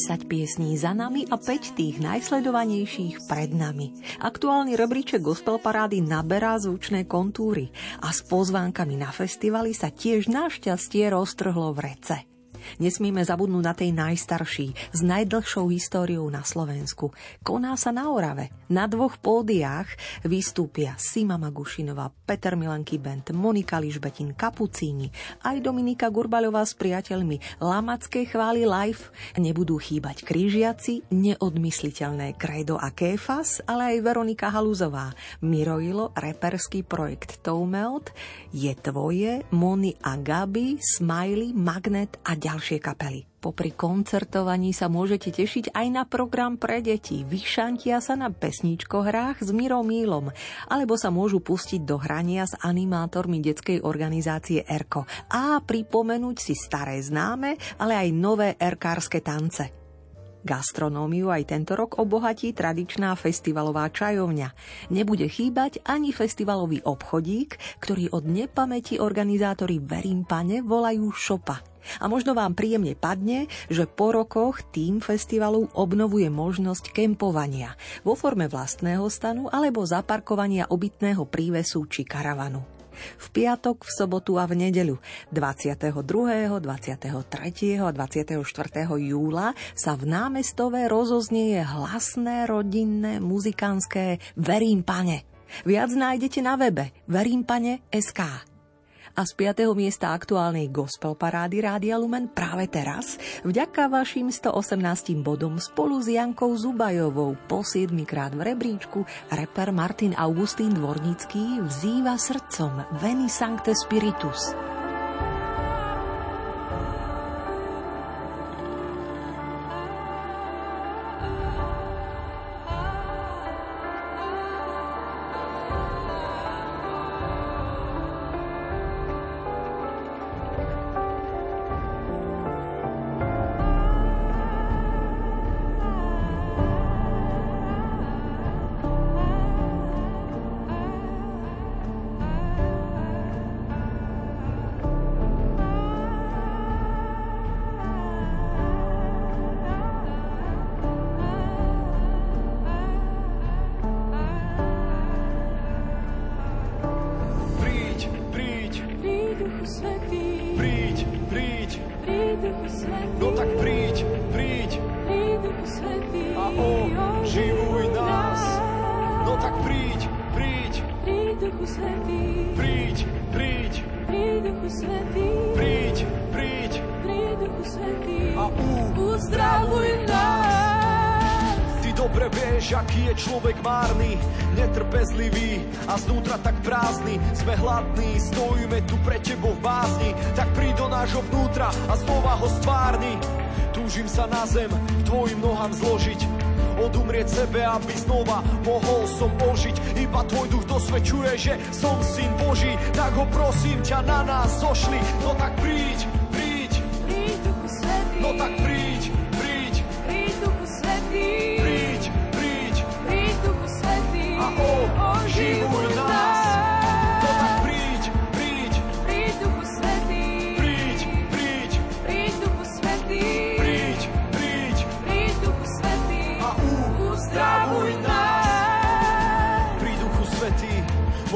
10 piesní za nami a 5 tých najsledovanejších pred nami. Aktuálny rebríček gospel parády naberá zvučné kontúry a s pozvánkami na festivaly sa tiež našťastie roztrhlo v rece. Nesmieme zabudnúť na tej najstarší, s najdlhšou históriou na Slovensku. Koná sa na Orave. Na dvoch pódiách vystúpia Sima Magušinová, Peter Milanky Band, Monika Ližbetin, Kapucíni, aj Dominika Gurbaľová s priateľmi Lamackej chvály live. Nebudú chýbať krížiaci, neodmysliteľné Kredo a Kéfas, ale aj Veronika Haluzová, Miroilo, reperský projekt Toumeot, Je tvoje, Moni a Gabi, Smiley, Magnet a ďalšie kapely. Popri koncertovaní sa môžete tešiť aj na program pre deti. Vyšantia sa na pesničkohrách s Mirom Mílom, alebo sa môžu pustiť do hrania s animátormi detskej organizácie ERKO a pripomenúť si staré známe, ale aj nové erkárske tance. Gastronómiu aj tento rok obohatí tradičná festivalová čajovňa. Nebude chýbať ani festivalový obchodík, ktorý od nepamäti organizátori Verím pane volajú šopa. A možno vám príjemne padne, že po rokoch tým festivalu obnovuje možnosť kempovania vo forme vlastného stanu alebo zaparkovania obytného prívesu či karavanu v piatok, v sobotu a v nedeľu 22., 23. a 24. júla sa v námestove rozoznieje hlasné, rodinné, muzikánske Verím pane. Viac nájdete na webe verimpane.sk a z 5. miesta aktuálnej gospel parády Rádia Lumen práve teraz, vďaka vašim 118 bodom spolu s Jankou Zubajovou po 7 krát v rebríčku, reper Martin Augustín Dvornický vzýva srdcom Veni Sancte Spiritus.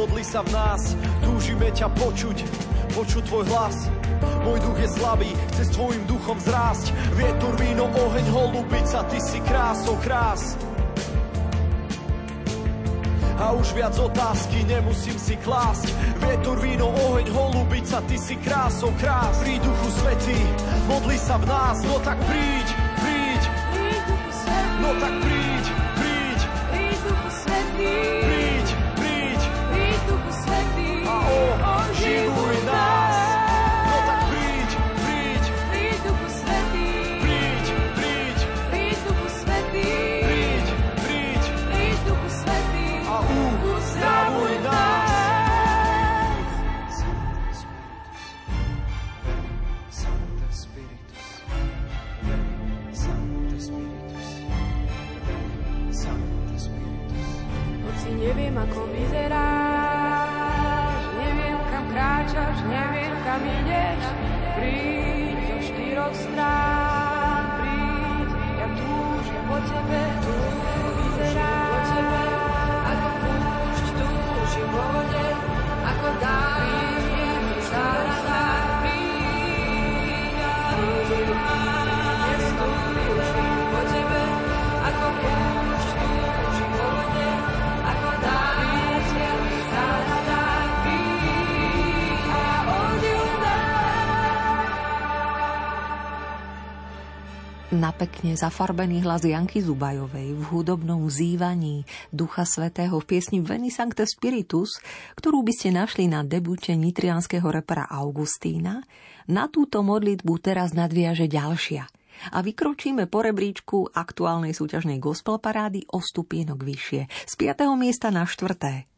Modli sa v nás, túžime ťa počuť, počuť tvoj hlas. Môj duch je slabý, chce s tvojim duchom zrásť. Vietor, víno, oheň, holubica, ty si krásou krás. A už viac otázky nemusím si klásť. Vietor, víno, oheň, holubica, ty si krásou krás. Pri duchu svetý, modli sa v nás, no tak príď, príď. Príď, No tak príď, príď, príď, Duchu Svetý, Na pekne zafarbený hlas Janky Zubajovej v hudobnom zývaní Ducha Svetého v piesni Veni Sancte Spiritus, ktorú by ste našli na debute nitrianského repera Augustína, na túto modlitbu teraz nadviaže ďalšia. A vykročíme po rebríčku aktuálnej súťažnej gospel parády o stupienok vyššie, z 5. miesta na 4.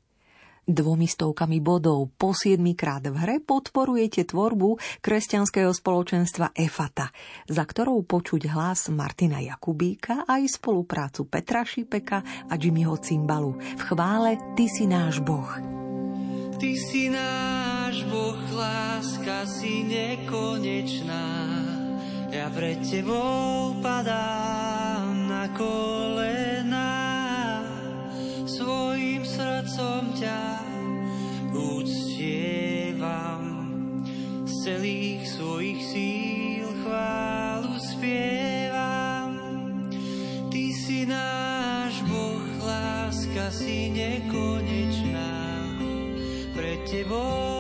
Dvomi stovkami bodov po 7 krát v hre podporujete tvorbu kresťanského spoločenstva EFATA, za ktorou počuť hlas Martina Jakubíka aj spoluprácu Petra Šipeka a Jimmyho Cimbalu v chvále Ty si náš Boh. Ty si náš Boh, láska si nekonečná. Ja pred tebou padám na kolena. Svojim srdcom ťa uctievam. Z celých svojich síl chválu spievam. Ty si náš Boh, láska si nekonečná. Pred tebou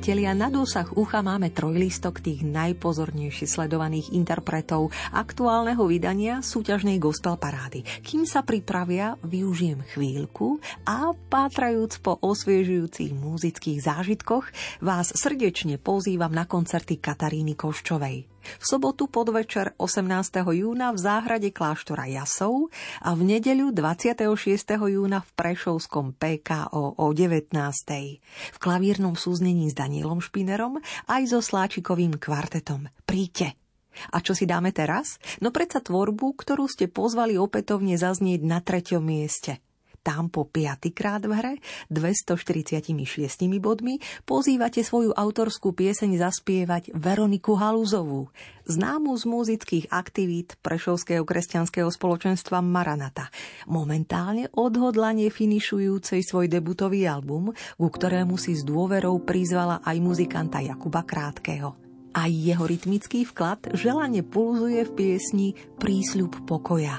priatelia, na dosah ucha máme trojlistok tých najpozornejšie sledovaných interpretov aktuálneho vydania súťažnej gospel parády. Kým sa pripravia, využijem chvíľku a pátrajúc po osviežujúcich muzických zážitkoch, vás srdečne pozývam na koncerty Kataríny Koščovej. V sobotu podvečer 18. júna v záhrade kláštora Jasov a v nedeľu 26. júna v Prešovskom PKO o 19. V klavírnom súznení s Danielom Špinerom aj so Sláčikovým kvartetom. Príďte! A čo si dáme teraz? No predsa tvorbu, ktorú ste pozvali opätovne zaznieť na treťom mieste – tam po piatýkrát v hre 246 bodmi pozývate svoju autorskú pieseň zaspievať Veroniku Haluzovú, známu z muzických aktivít Prešovského kresťanského spoločenstva Maranata, momentálne odhodlanie finišujúcej svoj debutový album, ku ktorému si s dôverou prizvala aj muzikanta Jakuba Krátkeho. Aj jeho rytmický vklad želane pulzuje v piesni Prísľub pokoja.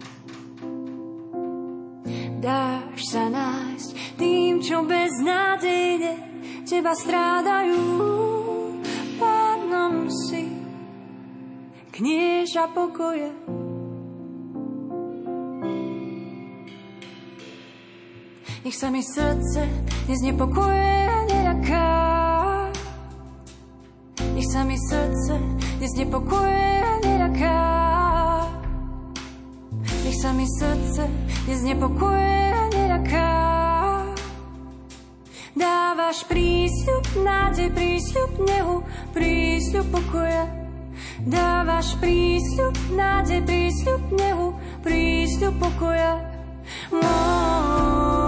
dáš sa nájsť tým, čo beznádejne teba strádajú. Pánom si knieža pokoje. Nech sa mi srdce neznepokoje a neraká. Nech sa mi srdce neznepokoje a neraká. Sa mi srdce neznepokojuje a neľaká. Dávaš prísľub, nádej, prísľub nehu, prísľub pokoja. Dávaš prísľub, nádej, prísľub nehu, prísľub pokoja. Dáš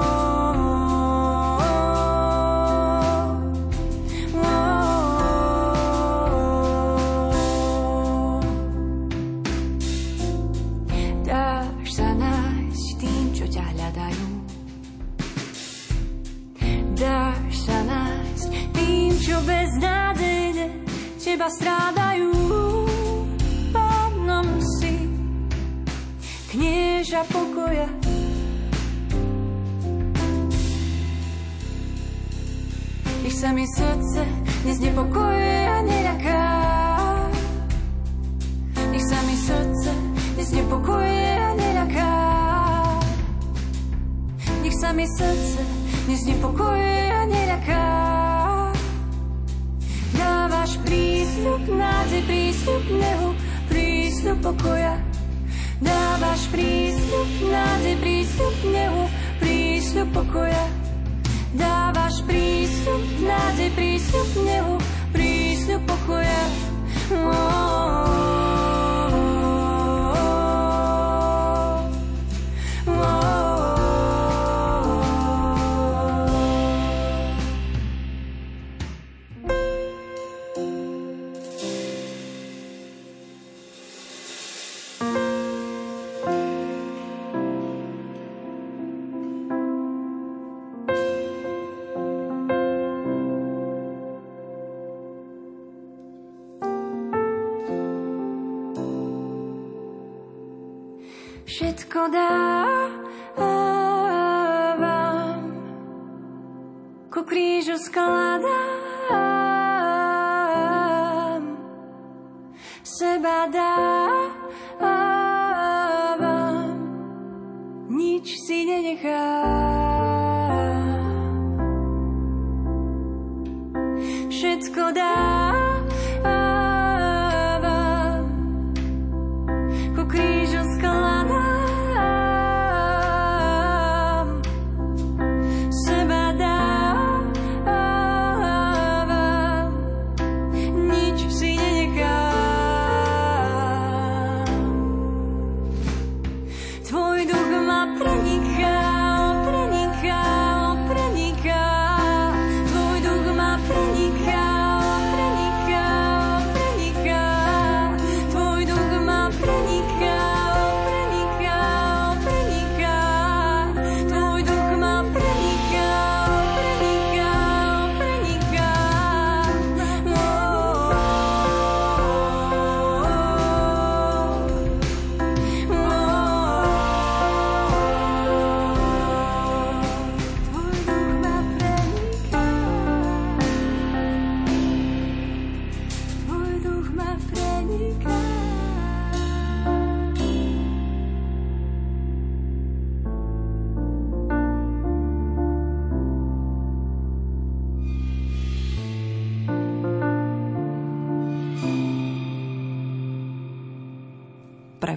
čo beznádejne teba strádajú. Pánom si knieža pokoja. Nech sa mi srdce neznepokojuje a neľaká. Nech sa mi srdce neznepokojuje a neľaká. Nech sa mi srdce neznepokojuje a neľaká. Dávaš prísľub, nádej, prísľub nehu, prísľub pokoja. Dávaš prísľub, nádej, prísľub nehu, prísľub pokoja. Dávaš prísľub, nádej, prísľub nehu, prísľub pokoja. Všetko dávam, ku krížu skladám,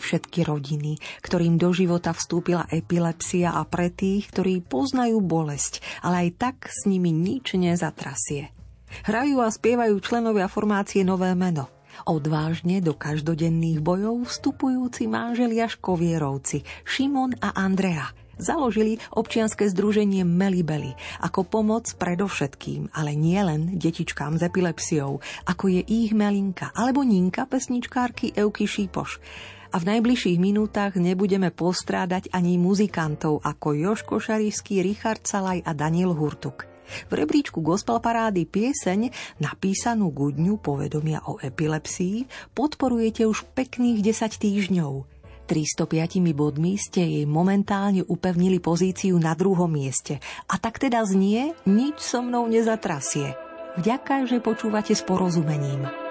všetky rodiny, ktorým do života vstúpila epilepsia a pre tých, ktorí poznajú bolesť, ale aj tak s nimi nič nezatrasie. Hrajú a spievajú členovia formácie Nové meno. Odvážne do každodenných bojov vstupujúci manželia Škovierovci, Šimon a Andrea – založili občianske združenie Melibeli ako pomoc predovšetkým, ale nie len detičkám s epilepsiou, ako je ich Melinka alebo Ninka pesničkárky Euky Šípoš. A v najbližších minútach nebudeme postrádať ani muzikantov ako Joško Šarišský, Richard Salaj a Daniel Hurtuk. V rebríčku gospel parády pieseň, napísanú k dňu povedomia o epilepsii, podporujete už pekných 10 týždňov – 305 bodmi ste jej momentálne upevnili pozíciu na druhom mieste. A tak teda znie, nič so mnou nezatrasie. Vďaka, že počúvate s porozumením.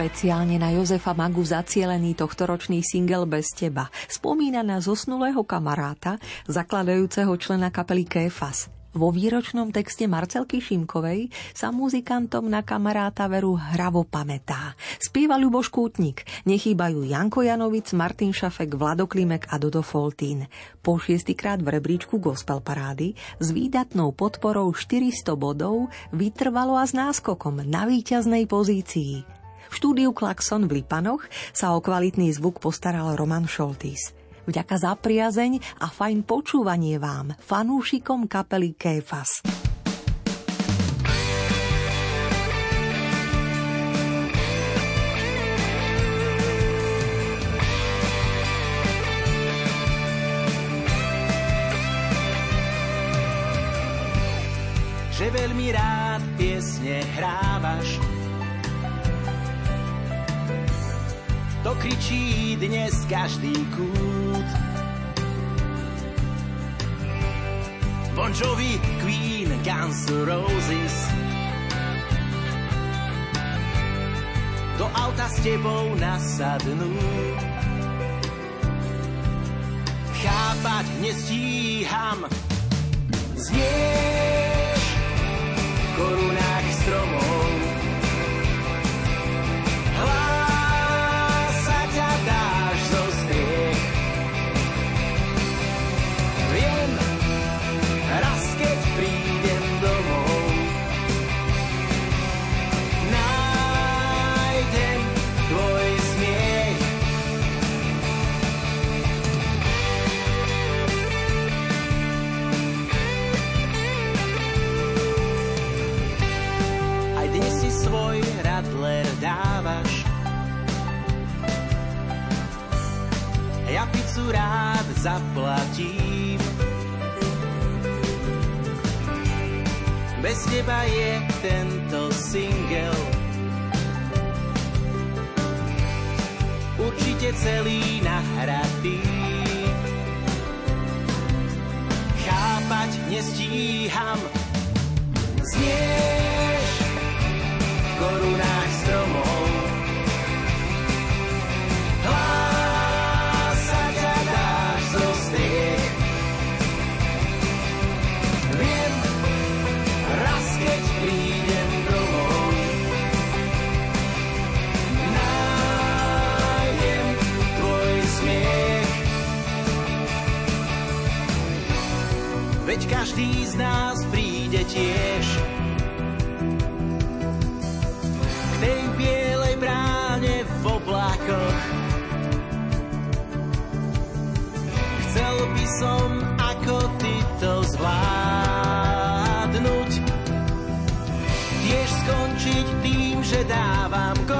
Špeciálne na Jozefa Magu zacielený tohtoročný single Bez teba spomína na zosnulého kamaráta, zakladajúceho člena kapely Kéfas. Vo výročnom texte Marcelky Šimkovej sa muzikantom na kamaráta veru hravo pamätá. Spieva Ľuboš Kútnik, nechýbajú Janko Janovic, Martin Šafek, Vlado Klimek a Dodo Foltín. Po šiestýkrát v rebríčku Gospel Parády s výdatnou podporou 400 bodov vytrvalo a s náskokom na víťaznej pozícii. V štúdiu Klaxon v Lipanoch sa o kvalitný zvuk postaral Roman Šoltis. Vďaka za priazeň a fajn počúvanie vám, fanúšikom kapely Kéfas. že veľmi rád piesne hrávaš. To kričí dnes každý kút. Bon Jovi, Queen, Guns Roses. Do auta s tebou nasadnú. Chápať nestíham. Znieš v korunách stromov. Zaplatím. Bez teba je tento single určite celý nahratý. Chápať nestíham, znieš korunách Veď každý z nás príde tiež k tej bielej bráne v oblákoch. Chcel by som ako ty to zvládnuť, tiež skončiť tým, že dávam gól.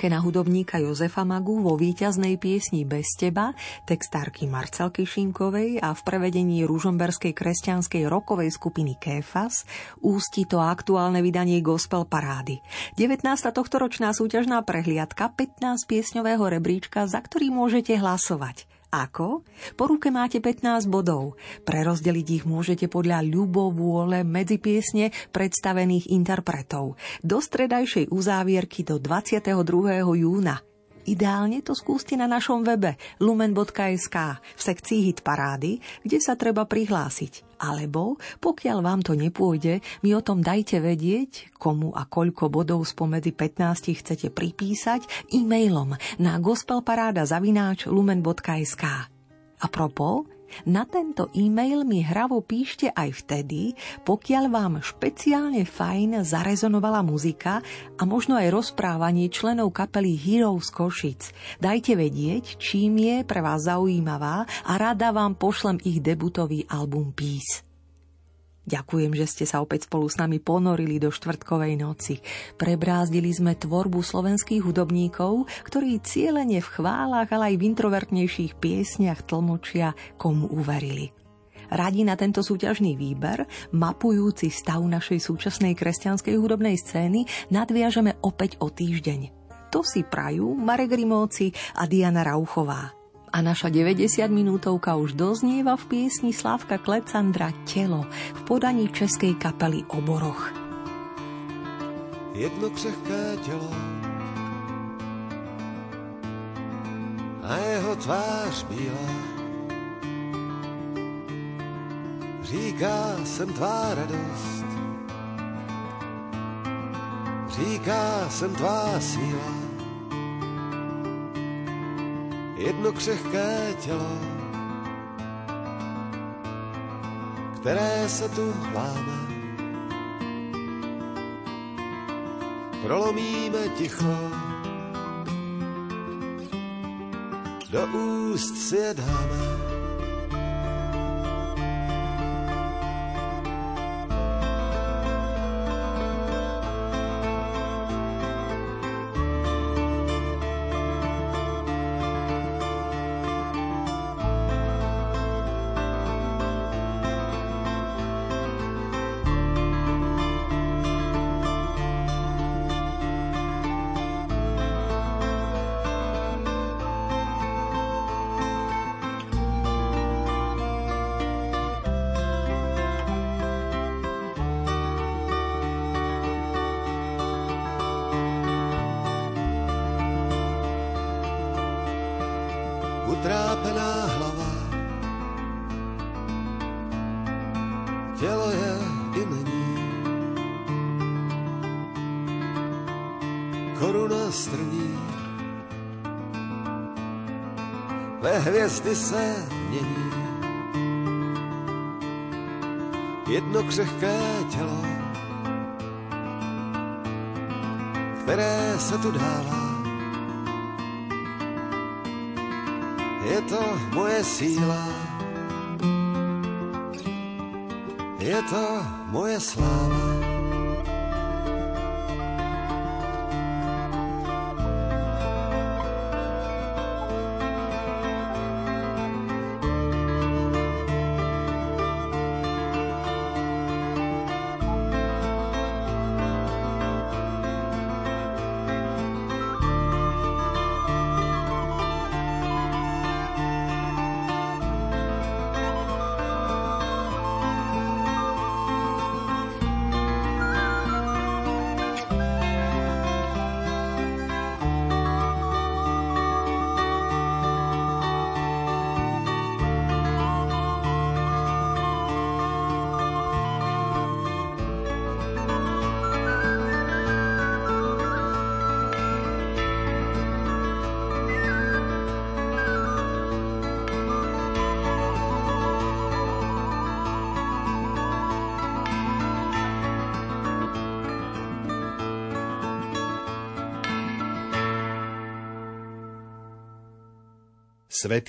Spomienke na hudobníka Jozefa Magu vo víťaznej piesni Bez teba, textárky Marcelky Šinkovej a v prevedení ružomberskej kresťanskej rokovej skupiny Kéfas ústi to aktuálne vydanie Gospel Parády. 19. tohtoročná súťažná prehliadka 15 piesňového rebríčka, za ktorý môžete hlasovať. Ako? Po ruke máte 15 bodov. Prerozdeliť ich môžete podľa ľubovôle medzi piesne predstavených interpretov. Do stredajšej uzávierky do 22. júna. Ideálne to skúste na našom webe lumen.sk v sekcii Hit Parády, kde sa treba prihlásiť. Alebo, pokiaľ vám to nepôjde, mi o tom dajte vedieť, komu a koľko bodov spomedzi 15 chcete pripísať e-mailom na gospelparáda zavináč lumen.sk. A propos, na tento e-mail mi hravo píšte aj vtedy, pokiaľ vám špeciálne fajn zarezonovala muzika a možno aj rozprávanie členov kapely Heroes Košic. Dajte vedieť, čím je pre vás zaujímavá a rada vám pošlem ich debutový album Peace. Ďakujem, že ste sa opäť spolu s nami ponorili do štvrtkovej noci. Prebrázdili sme tvorbu slovenských hudobníkov, ktorí cieľene v chválach, ale aj v introvertnejších piesniach tlmočia, komu uverili. Radi na tento súťažný výber, mapujúci stav našej súčasnej kresťanskej hudobnej scény, nadviažeme opäť o týždeň. To si prajú Marek Rimovci a Diana Rauchová. A naša 90 minútovka už doznieva v piesni Slávka Klecandra Telo v podaní českej kapely Oboroch. jedno křehké tělo a jeho tvář bílá. Říká, jsem tvá radost, říká, jsem tvá síla. Jedno křehké tělo, které se tu láme. prolomíme ticho. Do úst si je dáme. Hvězdy se mění. Jedno křehké tělo, které se tu dává. Je to moje síla, je to moje sláva. Svetý